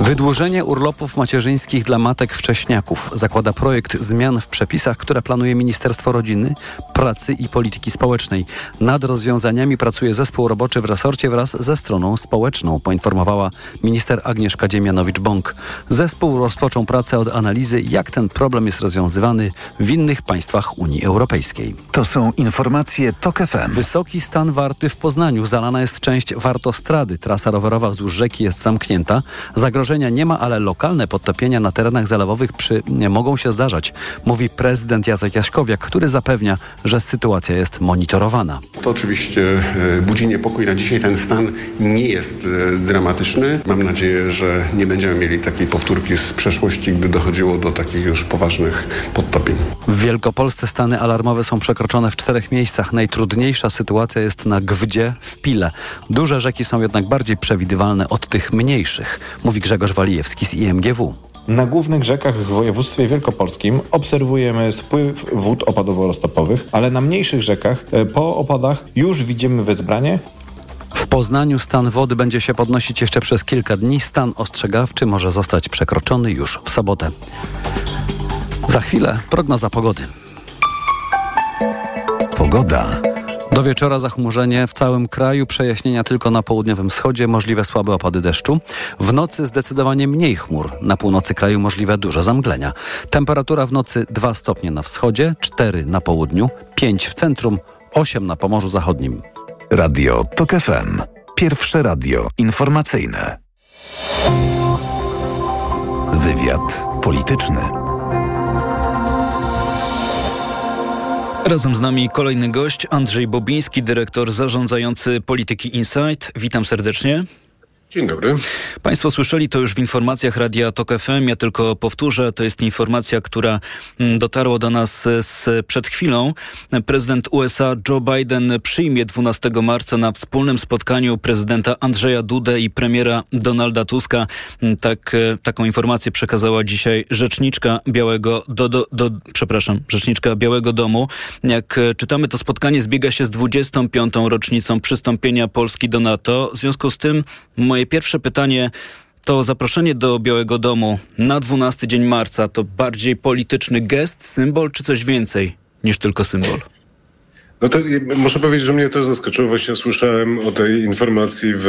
Wydłużenie urlopów macierzyńskich dla matek wcześniaków zakłada projekt zmian w przepisach, które planuje Ministerstwo Rodziny, Pracy i Polityki Społecznej. Nad rozwiązaniami pracuje zespół roboczy w resorcie wraz ze stroną społeczną, poinformowała minister Agnieszka Dziemianowicz-Bąk. Zespół rozpoczął pracę od analizy, jak ten problem jest rozwiązywany w innych państwach Unii Europejskiej. To są informacje TOK FM. Wysoki stan warty w Poznaniu. Zalana jest część wartostrady. Trasa rowerowa wzdłuż rzeki jest zamknięta. Zagrożenie zagrożenia nie ma, ale lokalne podtopienia na terenach zalewowych przy, nie mogą się zdarzać, mówi prezydent Jacek Jaśkowiak, który zapewnia, że sytuacja jest monitorowana. To oczywiście e, budzi niepokój. Na dzisiaj ten stan nie jest e, dramatyczny. Mam nadzieję, że nie będziemy mieli takiej powtórki z przeszłości, gdy dochodziło do takich już poważnych podtopień. W Wielkopolsce stany alarmowe są przekroczone w czterech miejscach. Najtrudniejsza sytuacja jest na Gwdzie w Pile. Duże rzeki są jednak bardziej przewidywalne od tych mniejszych, mówi Grzegorz Grzegorz Walijewski z IMGW. Na głównych rzekach w województwie wielkopolskim obserwujemy spływ wód opadowo-roztopowych, ale na mniejszych rzekach e, po opadach już widzimy wezbranie w Poznaniu stan wody będzie się podnosić jeszcze przez kilka dni. Stan ostrzegawczy może zostać przekroczony już w sobotę. Za chwilę prognoza pogody. Pogoda. Do wieczora zachmurzenie w całym kraju, przejaśnienia tylko na południowym wschodzie, możliwe słabe opady deszczu. W nocy zdecydowanie mniej chmur. Na północy kraju możliwe duże zamglenia. Temperatura w nocy 2 stopnie na wschodzie, 4 na południu, 5 w centrum, 8 na Pomorzu Zachodnim. Radio TOK FM. Pierwsze radio informacyjne. Wywiad polityczny. Razem z nami kolejny gość, Andrzej Bobiński, dyrektor zarządzający Polityki Insight. Witam serdecznie. Dzień dobry. Państwo słyszeli to już w informacjach Radia Tok FM. Ja tylko powtórzę, to jest informacja, która mm, dotarła do nas z przed chwilą. Prezydent USA Joe Biden przyjmie 12 marca na wspólnym spotkaniu prezydenta Andrzeja Dudę i premiera Donalda Tuska. Mm, tak, e, taką informację przekazała dzisiaj rzeczniczka Białego do, do, do, przepraszam, rzeczniczka Białego Domu. Jak e, czytamy, to spotkanie zbiega się z 25. rocznicą przystąpienia Polski do NATO. W związku z tym moje Moje pierwsze pytanie to zaproszenie do Białego Domu na 12 dzień marca to bardziej polityczny gest, symbol, czy coś więcej niż tylko symbol? No to muszę powiedzieć, że mnie to zaskoczyło. Właśnie słyszałem o tej informacji w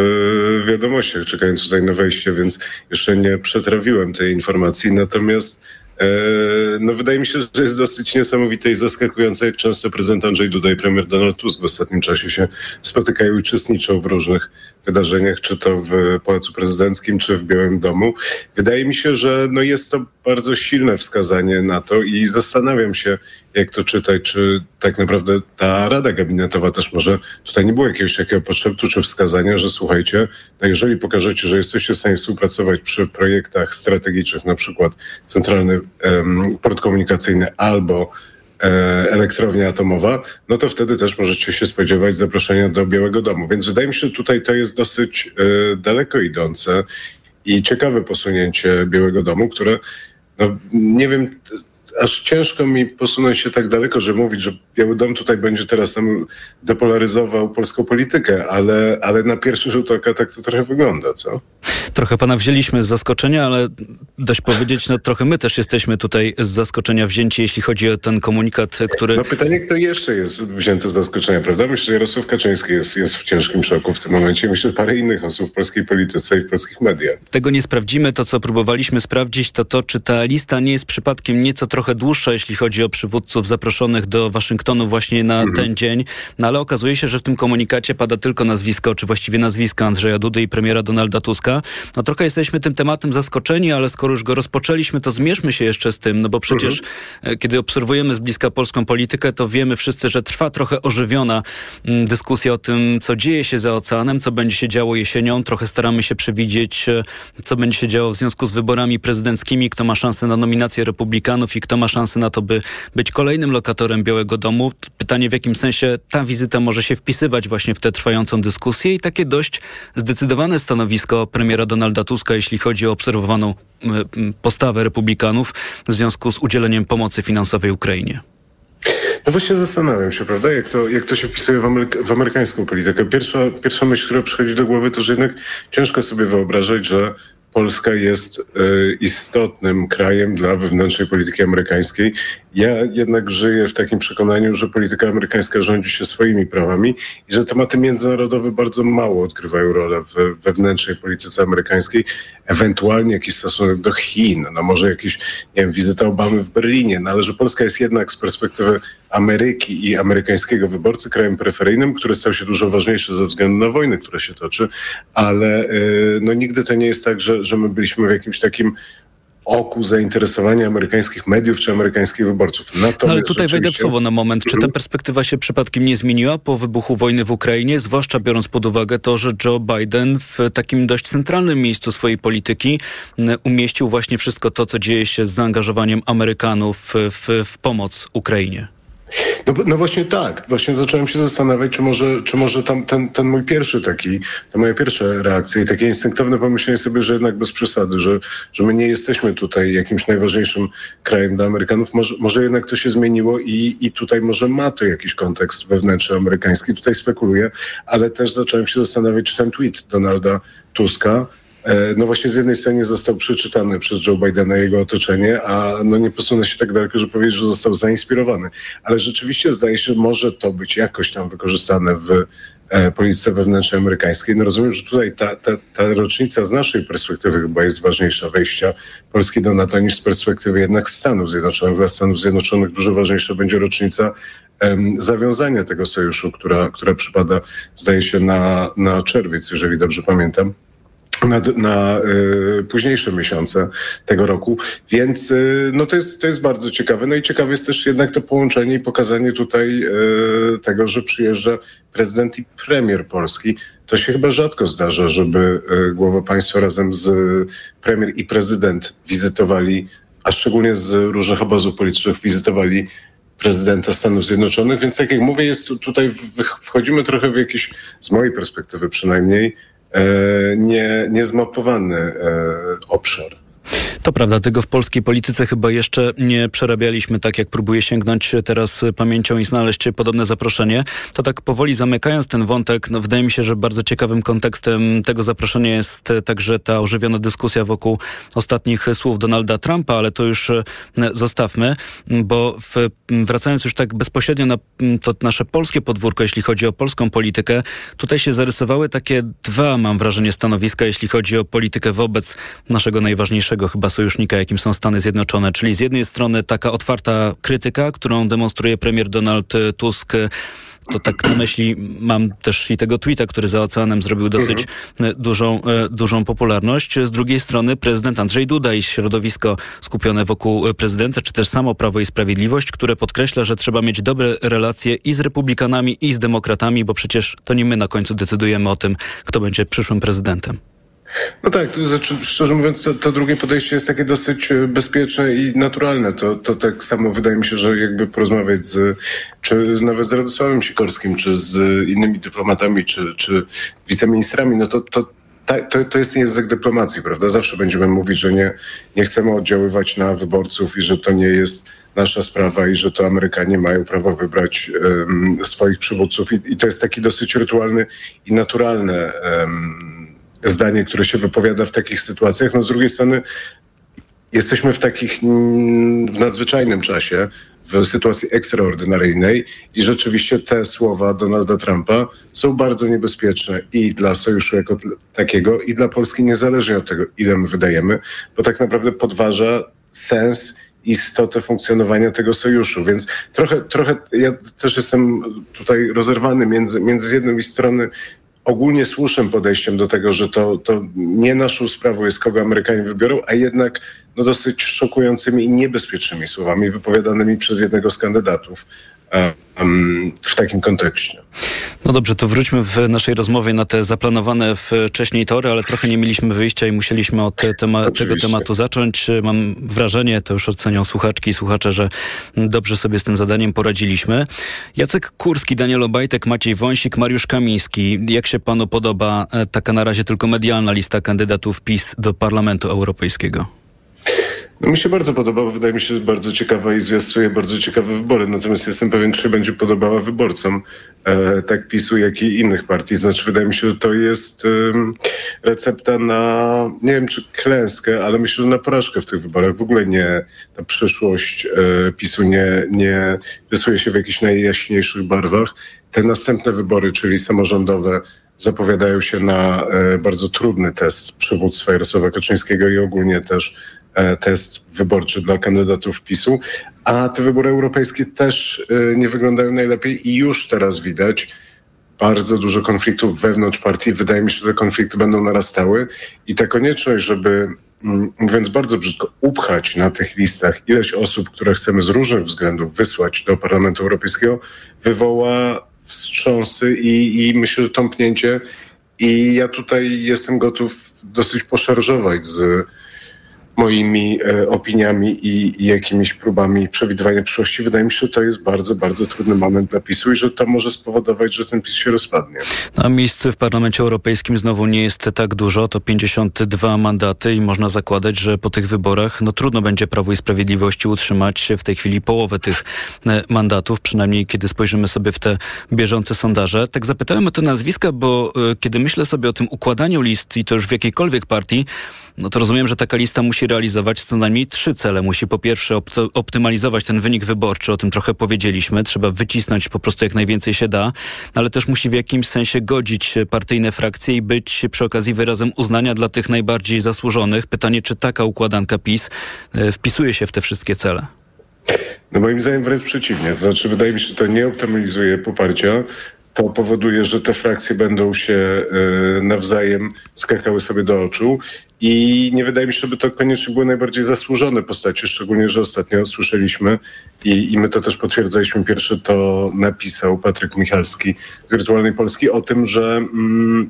wiadomościach, czekając tutaj na wejście, więc jeszcze nie przetrawiłem tej informacji. Natomiast E, no wydaje mi się, że jest dosyć niesamowite i zaskakujące, jak często prezydent Andrzej Duda i premier Donald Tusk w ostatnim czasie się spotykają i uczestniczą w różnych wydarzeniach, czy to w Pałacu Prezydenckim, czy w Białym Domu. Wydaje mi się, że no jest to bardzo silne wskazanie na to i zastanawiam się, jak to czytać, czy tak naprawdę ta Rada Gabinetowa też może, tutaj nie było jakiegoś takiego podszeptu czy wskazania, że słuchajcie, no jeżeli pokażecie, że jesteście w stanie współpracować przy projektach strategicznych, na przykład centralny port komunikacyjny albo elektrownia atomowa, no to wtedy też możecie się spodziewać zaproszenia do Białego Domu. Więc wydaje mi się, że tutaj to jest dosyć e, daleko idące i ciekawe posunięcie Białego Domu, które no, nie wiem, aż ciężko mi posunąć się tak daleko, że mówić, że Biały Dom tutaj będzie teraz tam depolaryzował polską politykę, ale, ale na pierwszy rzut oka tak to trochę wygląda, co? Trochę pana wzięliśmy z zaskoczenia, ale dość powiedzieć, no trochę my też jesteśmy tutaj z zaskoczenia wzięci, jeśli chodzi o ten komunikat, który... No pytanie, kto jeszcze jest wzięty z zaskoczenia, prawda? Myślę, że Jarosław Kaczyński jest, jest w ciężkim szoku w tym momencie. Myślę, że parę innych osób w polskiej polityce i w polskich mediach. Tego nie sprawdzimy. To, co próbowaliśmy sprawdzić, to to, czy ta lista nie jest przypadkiem nieco trochę dłuższa, jeśli chodzi o przywódców zaproszonych do Waszyngtonu właśnie na mhm. ten dzień. No ale okazuje się, że w tym komunikacie pada tylko nazwisko, czy właściwie nazwiska Andrzeja Dudy i premiera Donalda Tuska. No trochę jesteśmy tym tematem zaskoczeni, ale skoro już go rozpoczęliśmy, to zmierzmy się jeszcze z tym, no bo przecież mhm. kiedy obserwujemy z bliska polską politykę, to wiemy wszyscy, że trwa trochę ożywiona mm, dyskusja o tym, co dzieje się za oceanem, co będzie się działo jesienią. Trochę staramy się przewidzieć, e, co będzie się działo w związku z wyborami prezydenckimi, kto ma szansę na nominację republikanów i kto ma szansę na to, by być kolejnym lokatorem Białego Domu. Pytanie, w jakim sensie ta wizyta może się wpisywać właśnie w tę trwającą dyskusję i takie dość zdecydowane stanowisko premiera Donalda Tuska, jeśli chodzi o obserwowaną postawę republikanów w związku z udzieleniem pomocy finansowej Ukrainie. No właśnie zastanawiam się, prawda, jak to, jak to się wpisuje w, w amerykańską politykę. Pierwsza, pierwsza myśl, która przychodzi do głowy, to że jednak ciężko sobie wyobrażać, że Polska jest e, istotnym krajem dla wewnętrznej polityki amerykańskiej. Ja jednak żyję w takim przekonaniu, że polityka amerykańska rządzi się swoimi prawami i że tematy międzynarodowe bardzo mało odgrywają rolę w wewnętrznej polityce amerykańskiej. Ewentualnie jakiś stosunek do Chin, no może jakiś, nie wiem, wizyta Obamy w Berlinie, no ale że Polska jest jednak z perspektywy Ameryki i amerykańskiego wyborcy krajem preferyjnym, który stał się dużo ważniejszy ze względu na wojnę, która się toczy, ale y, no nigdy to nie jest tak, że, że my byliśmy w jakimś takim oku zainteresowania amerykańskich mediów czy amerykańskich wyborców. no ale tutaj wejdę w słowo na moment. Czy ta mhm. perspektywa się przypadkiem nie zmieniła po wybuchu wojny w Ukrainie, zwłaszcza biorąc pod uwagę to, że Joe Biden w takim dość centralnym miejscu swojej polityki umieścił właśnie wszystko to, co dzieje się z zaangażowaniem Amerykanów w, w pomoc Ukrainie? No, no, właśnie tak. Właśnie zacząłem się zastanawiać, czy może, czy może tam, ten, ten mój pierwszy taki, ta moja pierwsza reakcja i takie instynktowne pomyślenie sobie, że jednak bez przesady, że, że my nie jesteśmy tutaj jakimś najważniejszym krajem dla Amerykanów. Może, może jednak to się zmieniło i, i tutaj może ma to jakiś kontekst wewnętrzny amerykański. Tutaj spekuluję, ale też zacząłem się zastanawiać, czy ten tweet Donalda Tuska no właśnie z jednej strony został przeczytany przez Joe Bidena i jego otoczenie, a no nie posunę się tak daleko, że powiedzieć, że został zainspirowany. Ale rzeczywiście zdaje się, że może to być jakoś tam wykorzystane w e, polityce wewnętrznej amerykańskiej. No rozumiem, że tutaj ta, ta, ta rocznica z naszej perspektywy chyba jest ważniejsza wejścia Polski do NATO niż z perspektywy jednak Stanów Zjednoczonych. Dla Stanów Zjednoczonych dużo ważniejsza będzie rocznica zawiązania tego sojuszu, która, która przypada, zdaje się, na, na czerwiec, jeżeli dobrze pamiętam na, na y, późniejsze miesiące tego roku, więc y, no to, jest, to jest bardzo ciekawe. No i ciekawe jest też jednak to połączenie i pokazanie tutaj y, tego, że przyjeżdża prezydent i premier Polski. To się chyba rzadko zdarza, żeby y, głowa państwa razem z premier i prezydent wizytowali, a szczególnie z różnych obozów politycznych wizytowali prezydenta Stanów Zjednoczonych, więc tak jak mówię, jest tutaj wchodzimy trochę w jakiś, z mojej perspektywy przynajmniej, nie, niezmapowany e, obszar. To prawda, tego w polskiej polityce chyba jeszcze nie przerabialiśmy tak, jak próbuję sięgnąć teraz pamięcią i znaleźć podobne zaproszenie. To tak powoli zamykając ten wątek, no wydaje mi się, że bardzo ciekawym kontekstem tego zaproszenia jest także ta ożywiona dyskusja wokół ostatnich słów Donalda Trumpa, ale to już e, zostawmy, bo w, wracając już tak bezpośrednio na to nasze polskie podwórko, jeśli chodzi o polską politykę, tutaj się zarysowały takie dwa, mam wrażenie, stanowiska, jeśli chodzi o politykę wobec naszego najważniejszego chyba sojusznika, jakim są Stany Zjednoczone. Czyli z jednej strony taka otwarta krytyka, którą demonstruje premier Donald Tusk to tak na myśli mam też i tego tweeta, który za oceanem zrobił dosyć mhm. dużą, e, dużą popularność. Z drugiej strony prezydent Andrzej Duda i środowisko skupione wokół prezydenta, czy też samo Prawo i Sprawiedliwość, które podkreśla, że trzeba mieć dobre relacje i z republikanami, i z demokratami, bo przecież to nie my na końcu decydujemy o tym, kto będzie przyszłym prezydentem. No tak, to znaczy, szczerze mówiąc, to, to, drugie podejście jest takie dosyć e, bezpieczne i naturalne. To, to tak samo wydaje mi się, że jakby porozmawiać z, czy nawet z Radosławem Sikorskim, czy z innymi dyplomatami, czy, czy wiceministrami, no to, to to, to jest język dyplomacji, prawda? Zawsze będziemy mówić, że nie, nie chcemy oddziaływać na wyborców i że to nie jest nasza sprawa i że to Amerykanie mają prawo wybrać um, swoich przywódców. I, I, to jest taki dosyć rytualny i naturalny um, zdanie, które się wypowiada w takich sytuacjach. No z drugiej strony jesteśmy w takich w nadzwyczajnym czasie, w sytuacji ekstraordynaryjnej i rzeczywiście te słowa Donalda Trumpa są bardzo niebezpieczne i dla sojuszu jako takiego, i dla Polski niezależnie od tego, ile my wydajemy, bo tak naprawdę podważa sens istotę funkcjonowania tego sojuszu. Więc trochę, trochę ja też jestem tutaj rozerwany między, między z jednej strony ogólnie słusznym podejściem do tego, że to, to nie naszą sprawą jest, kogo Amerykanie wybiorą, a jednak no, dosyć szokującymi i niebezpiecznymi słowami wypowiadanymi przez jednego z kandydatów w takim kontekście. No dobrze, to wróćmy w naszej rozmowie na te zaplanowane wcześniej tory, ale trochę nie mieliśmy wyjścia i musieliśmy od tema tego tematu zacząć. Mam wrażenie, to już ocenią słuchaczki i słuchacze, że dobrze sobie z tym zadaniem poradziliśmy. Jacek Kurski, Daniel Obajtek, Maciej Wąsik, Mariusz Kamiński. Jak się panu podoba e, taka na razie tylko medialna lista kandydatów PiS do Parlamentu Europejskiego? No mi się bardzo podoba, bo wydaje mi się bardzo ciekawa i zwiastuje bardzo ciekawe wybory. Natomiast jestem pewien, czy będzie podobała wyborcom e, tak PiSu, jak i innych partii. Znaczy wydaje mi się, że to jest e, recepta na, nie wiem czy klęskę, ale myślę, że na porażkę w tych wyborach. W ogóle nie, ta przyszłość e, PiSu nie, nie rysuje się w jakichś najjaśniejszych barwach. Te następne wybory, czyli samorządowe, zapowiadają się na e, bardzo trudny test przywództwa Jarosława Kaczyńskiego i ogólnie też test wyborczy dla kandydatów PiSu. A te wybory europejskie też e, nie wyglądają najlepiej i już teraz widać bardzo dużo konfliktów wewnątrz partii. Wydaje mi się, że te konflikty będą narastały i ta konieczność, żeby mm, mówiąc bardzo brzydko, upchać na tych listach ileś osób, które chcemy z różnych względów wysłać do Parlamentu Europejskiego, wywoła wstrząsy i, i myślę, że tąpnięcie. I ja tutaj jestem gotów dosyć poszarżować z moimi e, opiniami i, i, jakimiś próbami przewidywania przyszłości. Wydaje mi się, że to jest bardzo, bardzo trudny moment dla PiSu i że to może spowodować, że ten PiS się rozpadnie. A miejsc w Parlamencie Europejskim znowu nie jest tak dużo, to 52 mandaty i można zakładać, że po tych wyborach no trudno będzie Prawo i Sprawiedliwości utrzymać w tej chwili połowę tych e, mandatów, przynajmniej kiedy spojrzymy sobie w te bieżące sondaże. Tak zapytałem o te nazwiska, bo y, kiedy myślę sobie o tym układaniu list i to już w jakiejkolwiek partii, no to rozumiem, że taka lista musi realizować co najmniej trzy cele. Musi po pierwsze optymalizować ten wynik wyborczy, o tym trochę powiedzieliśmy, trzeba wycisnąć po prostu jak najwięcej się da, ale też musi w jakimś sensie godzić partyjne frakcje i być przy okazji wyrazem uznania dla tych najbardziej zasłużonych. Pytanie, czy taka układanka PiS e, wpisuje się w te wszystkie cele? No moim zdaniem wręcz przeciwnie. Znaczy wydaje mi się, że to nie optymalizuje poparcia, to powoduje, że te frakcje będą się e, nawzajem skakały sobie do oczu. I nie wydaje mi się, żeby to koniecznie były najbardziej zasłużone postacie, szczególnie, że ostatnio słyszeliśmy i, i my to też potwierdzaliśmy, pierwszy to napisał Patryk Michalski z Wirtualnej Polski o tym, że mm,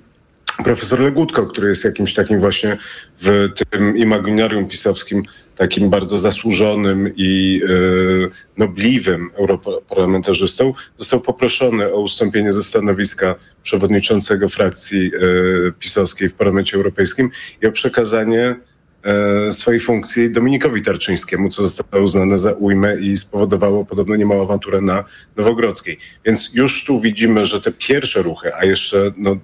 profesor Legutko, który jest jakimś takim właśnie w tym imaginarium pisowskim takim bardzo zasłużonym i e, nobliwym europarlamentarzystą, został poproszony o ustąpienie ze stanowiska przewodniczącego frakcji e, pisowskiej w Parlamencie Europejskim i o przekazanie swojej funkcji Dominikowi Tarczyńskiemu, co zostało uznane za ujmę i spowodowało podobno niemałą awanturę na Nowogrodzkiej. Więc już tu widzimy, że te pierwsze ruchy, a jeszcze no,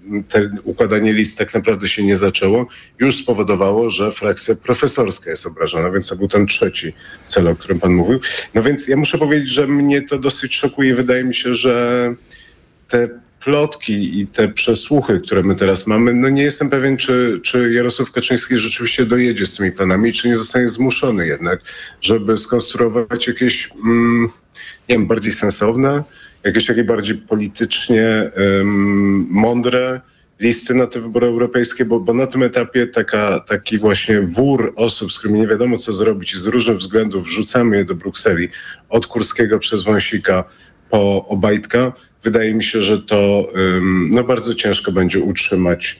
układanie list tak naprawdę się nie zaczęło, już spowodowało, że frakcja profesorska jest obrażona, więc to był ten trzeci cel, o którym pan mówił. No więc ja muszę powiedzieć, że mnie to dosyć szokuje. Wydaje mi się, że te plotki i te przesłuchy, które my teraz mamy, no nie jestem pewien, czy, czy Jarosław Kaczyński rzeczywiście dojedzie z tymi planami, czy nie zostanie zmuszony jednak, żeby skonstruować jakieś, mm, nie wiem, bardziej sensowne, jakieś takie bardziej politycznie mądre listy na te wybory europejskie, bo, bo na tym etapie taka, taki właśnie wór osób, z którymi nie wiadomo co zrobić i z różnych względów wrzucamy je do Brukseli, od Kurskiego przez Wąsika po Obajtka, wydaje mi się, że to no, bardzo ciężko będzie utrzymać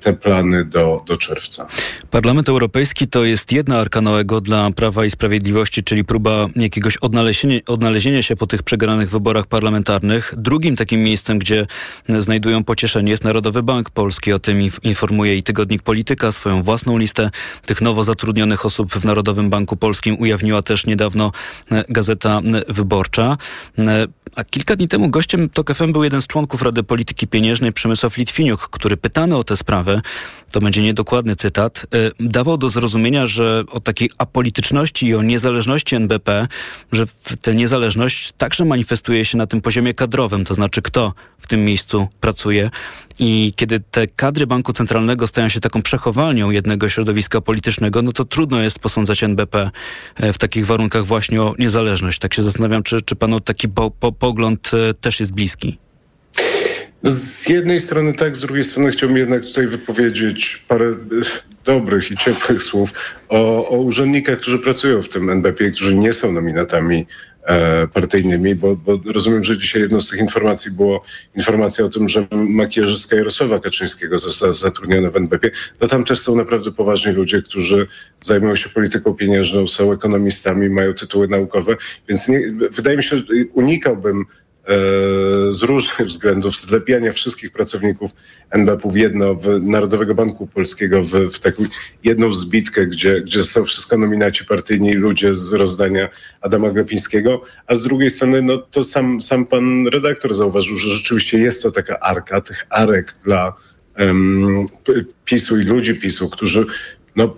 te plany do, do czerwca. Parlament Europejski to jest jedna arka Noego dla Prawa i Sprawiedliwości, czyli próba jakiegoś odnalezienia, odnalezienia się po tych przegranych wyborach parlamentarnych. Drugim takim miejscem, gdzie znajdują pocieszenie jest Narodowy Bank Polski. O tym informuje i tygodnik Polityka. Swoją własną listę tych nowo zatrudnionych osób w Narodowym Banku Polskim ujawniła też niedawno e, Gazeta Wyborcza. E, a kilka dni temu gościem TOK FM był jeden z członków Rady Polityki Pieniężnej Przemysław Litwiniuk, który pytany o tę sprawę, to będzie niedokładny cytat, y, dawał do zrozumienia, że o takiej apolityczności i o niezależności NBP, że tę niezależność także manifestuje się na tym poziomie kadrowym, to znaczy kto w tym miejscu pracuje. I kiedy te kadry Banku Centralnego stają się taką przechowalnią jednego środowiska politycznego, no to trudno jest posądzać NBP e, w takich warunkach właśnie o niezależność. Tak się zastanawiam, czy, czy panu taki po, po, pogląd e, też jest bliski. Z jednej strony tak, z drugiej strony chciałbym jednak tutaj wypowiedzieć parę e, dobrych i ciepłych słów o, o urzędnikach, którzy pracują w tym NBP, którzy nie są nominatami e, partyjnymi, bo, bo, rozumiem, że dzisiaj jedną z tych informacji było informacja o tym, że makijażystka Jarosława Kaczyńskiego została zatrudniona w NBP. No tam też są naprawdę poważni ludzie, którzy zajmują się polityką pieniężną, są ekonomistami, mają tytuły naukowe, więc nie, wydaje mi się, że unikałbym z różnych względów zlepiania wszystkich pracowników NBP w jedno, w Narodowego Banku Polskiego, w, w taką jedną zbitkę, gdzie, gdzie są wszystko nominaci partyjni ludzie z rozdania Adama Glapińskiego, a z drugiej strony no, to sam, sam pan redaktor zauważył, że rzeczywiście jest to taka arka, tych arek dla um, PiSu i ludzi PiSu, którzy no,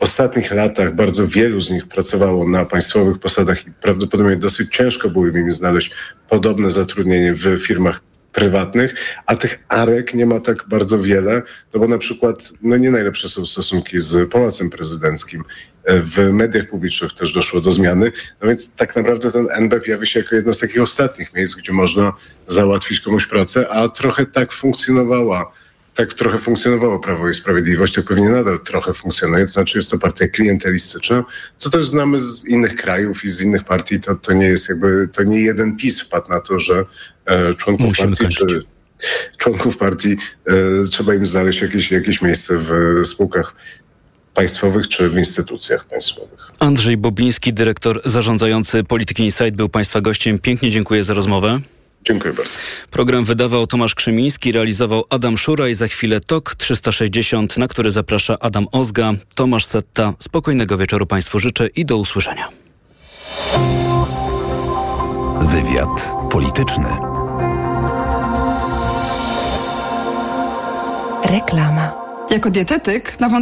ostatnich latach bardzo wielu z nich pracowało na państwowych posadach i prawdopodobnie dosyć ciężko było im znaleźć podobne zatrudnienie w firmach prywatnych, a tych arek nie ma tak bardzo wiele, no bo na przykład no nie najlepsze są stosunki z Pałacem Prezydenckim. W mediach publicznych też doszło do zmiany, no więc tak naprawdę ten NBP jawi się jako jedno z takich ostatnich miejsc, gdzie można załatwić komuś pracę, a trochę tak funkcjonowała tak trochę funkcjonowało Prawo i Sprawiedliwość, to pewnie nadal trochę funkcjonuje, to znaczy jest to partia klientelistyczna, co też znamy z innych krajów i z innych partii, to, to nie jest jakby, to nie jeden PiS wpadł na to, że e, członków Musimy partii kończyć. czy członków partii e, trzeba im znaleźć jakieś, jakieś miejsce w spółkach państwowych czy w instytucjach państwowych. Andrzej Bobiński, dyrektor zarządzający Polityki Insight był Państwa gościem. Pięknie dziękuję za rozmowę. Dziękuję bardzo. Program wydawał Tomasz Krzymiński, realizował Adam Szura i za chwilę TOK 360, na który zaprasza Adam Ozga. Tomasz Setta. Spokojnego wieczoru Państwu życzę i do usłyszenia. Wywiad polityczny. Reklama. Jako dietetyk na wątrobę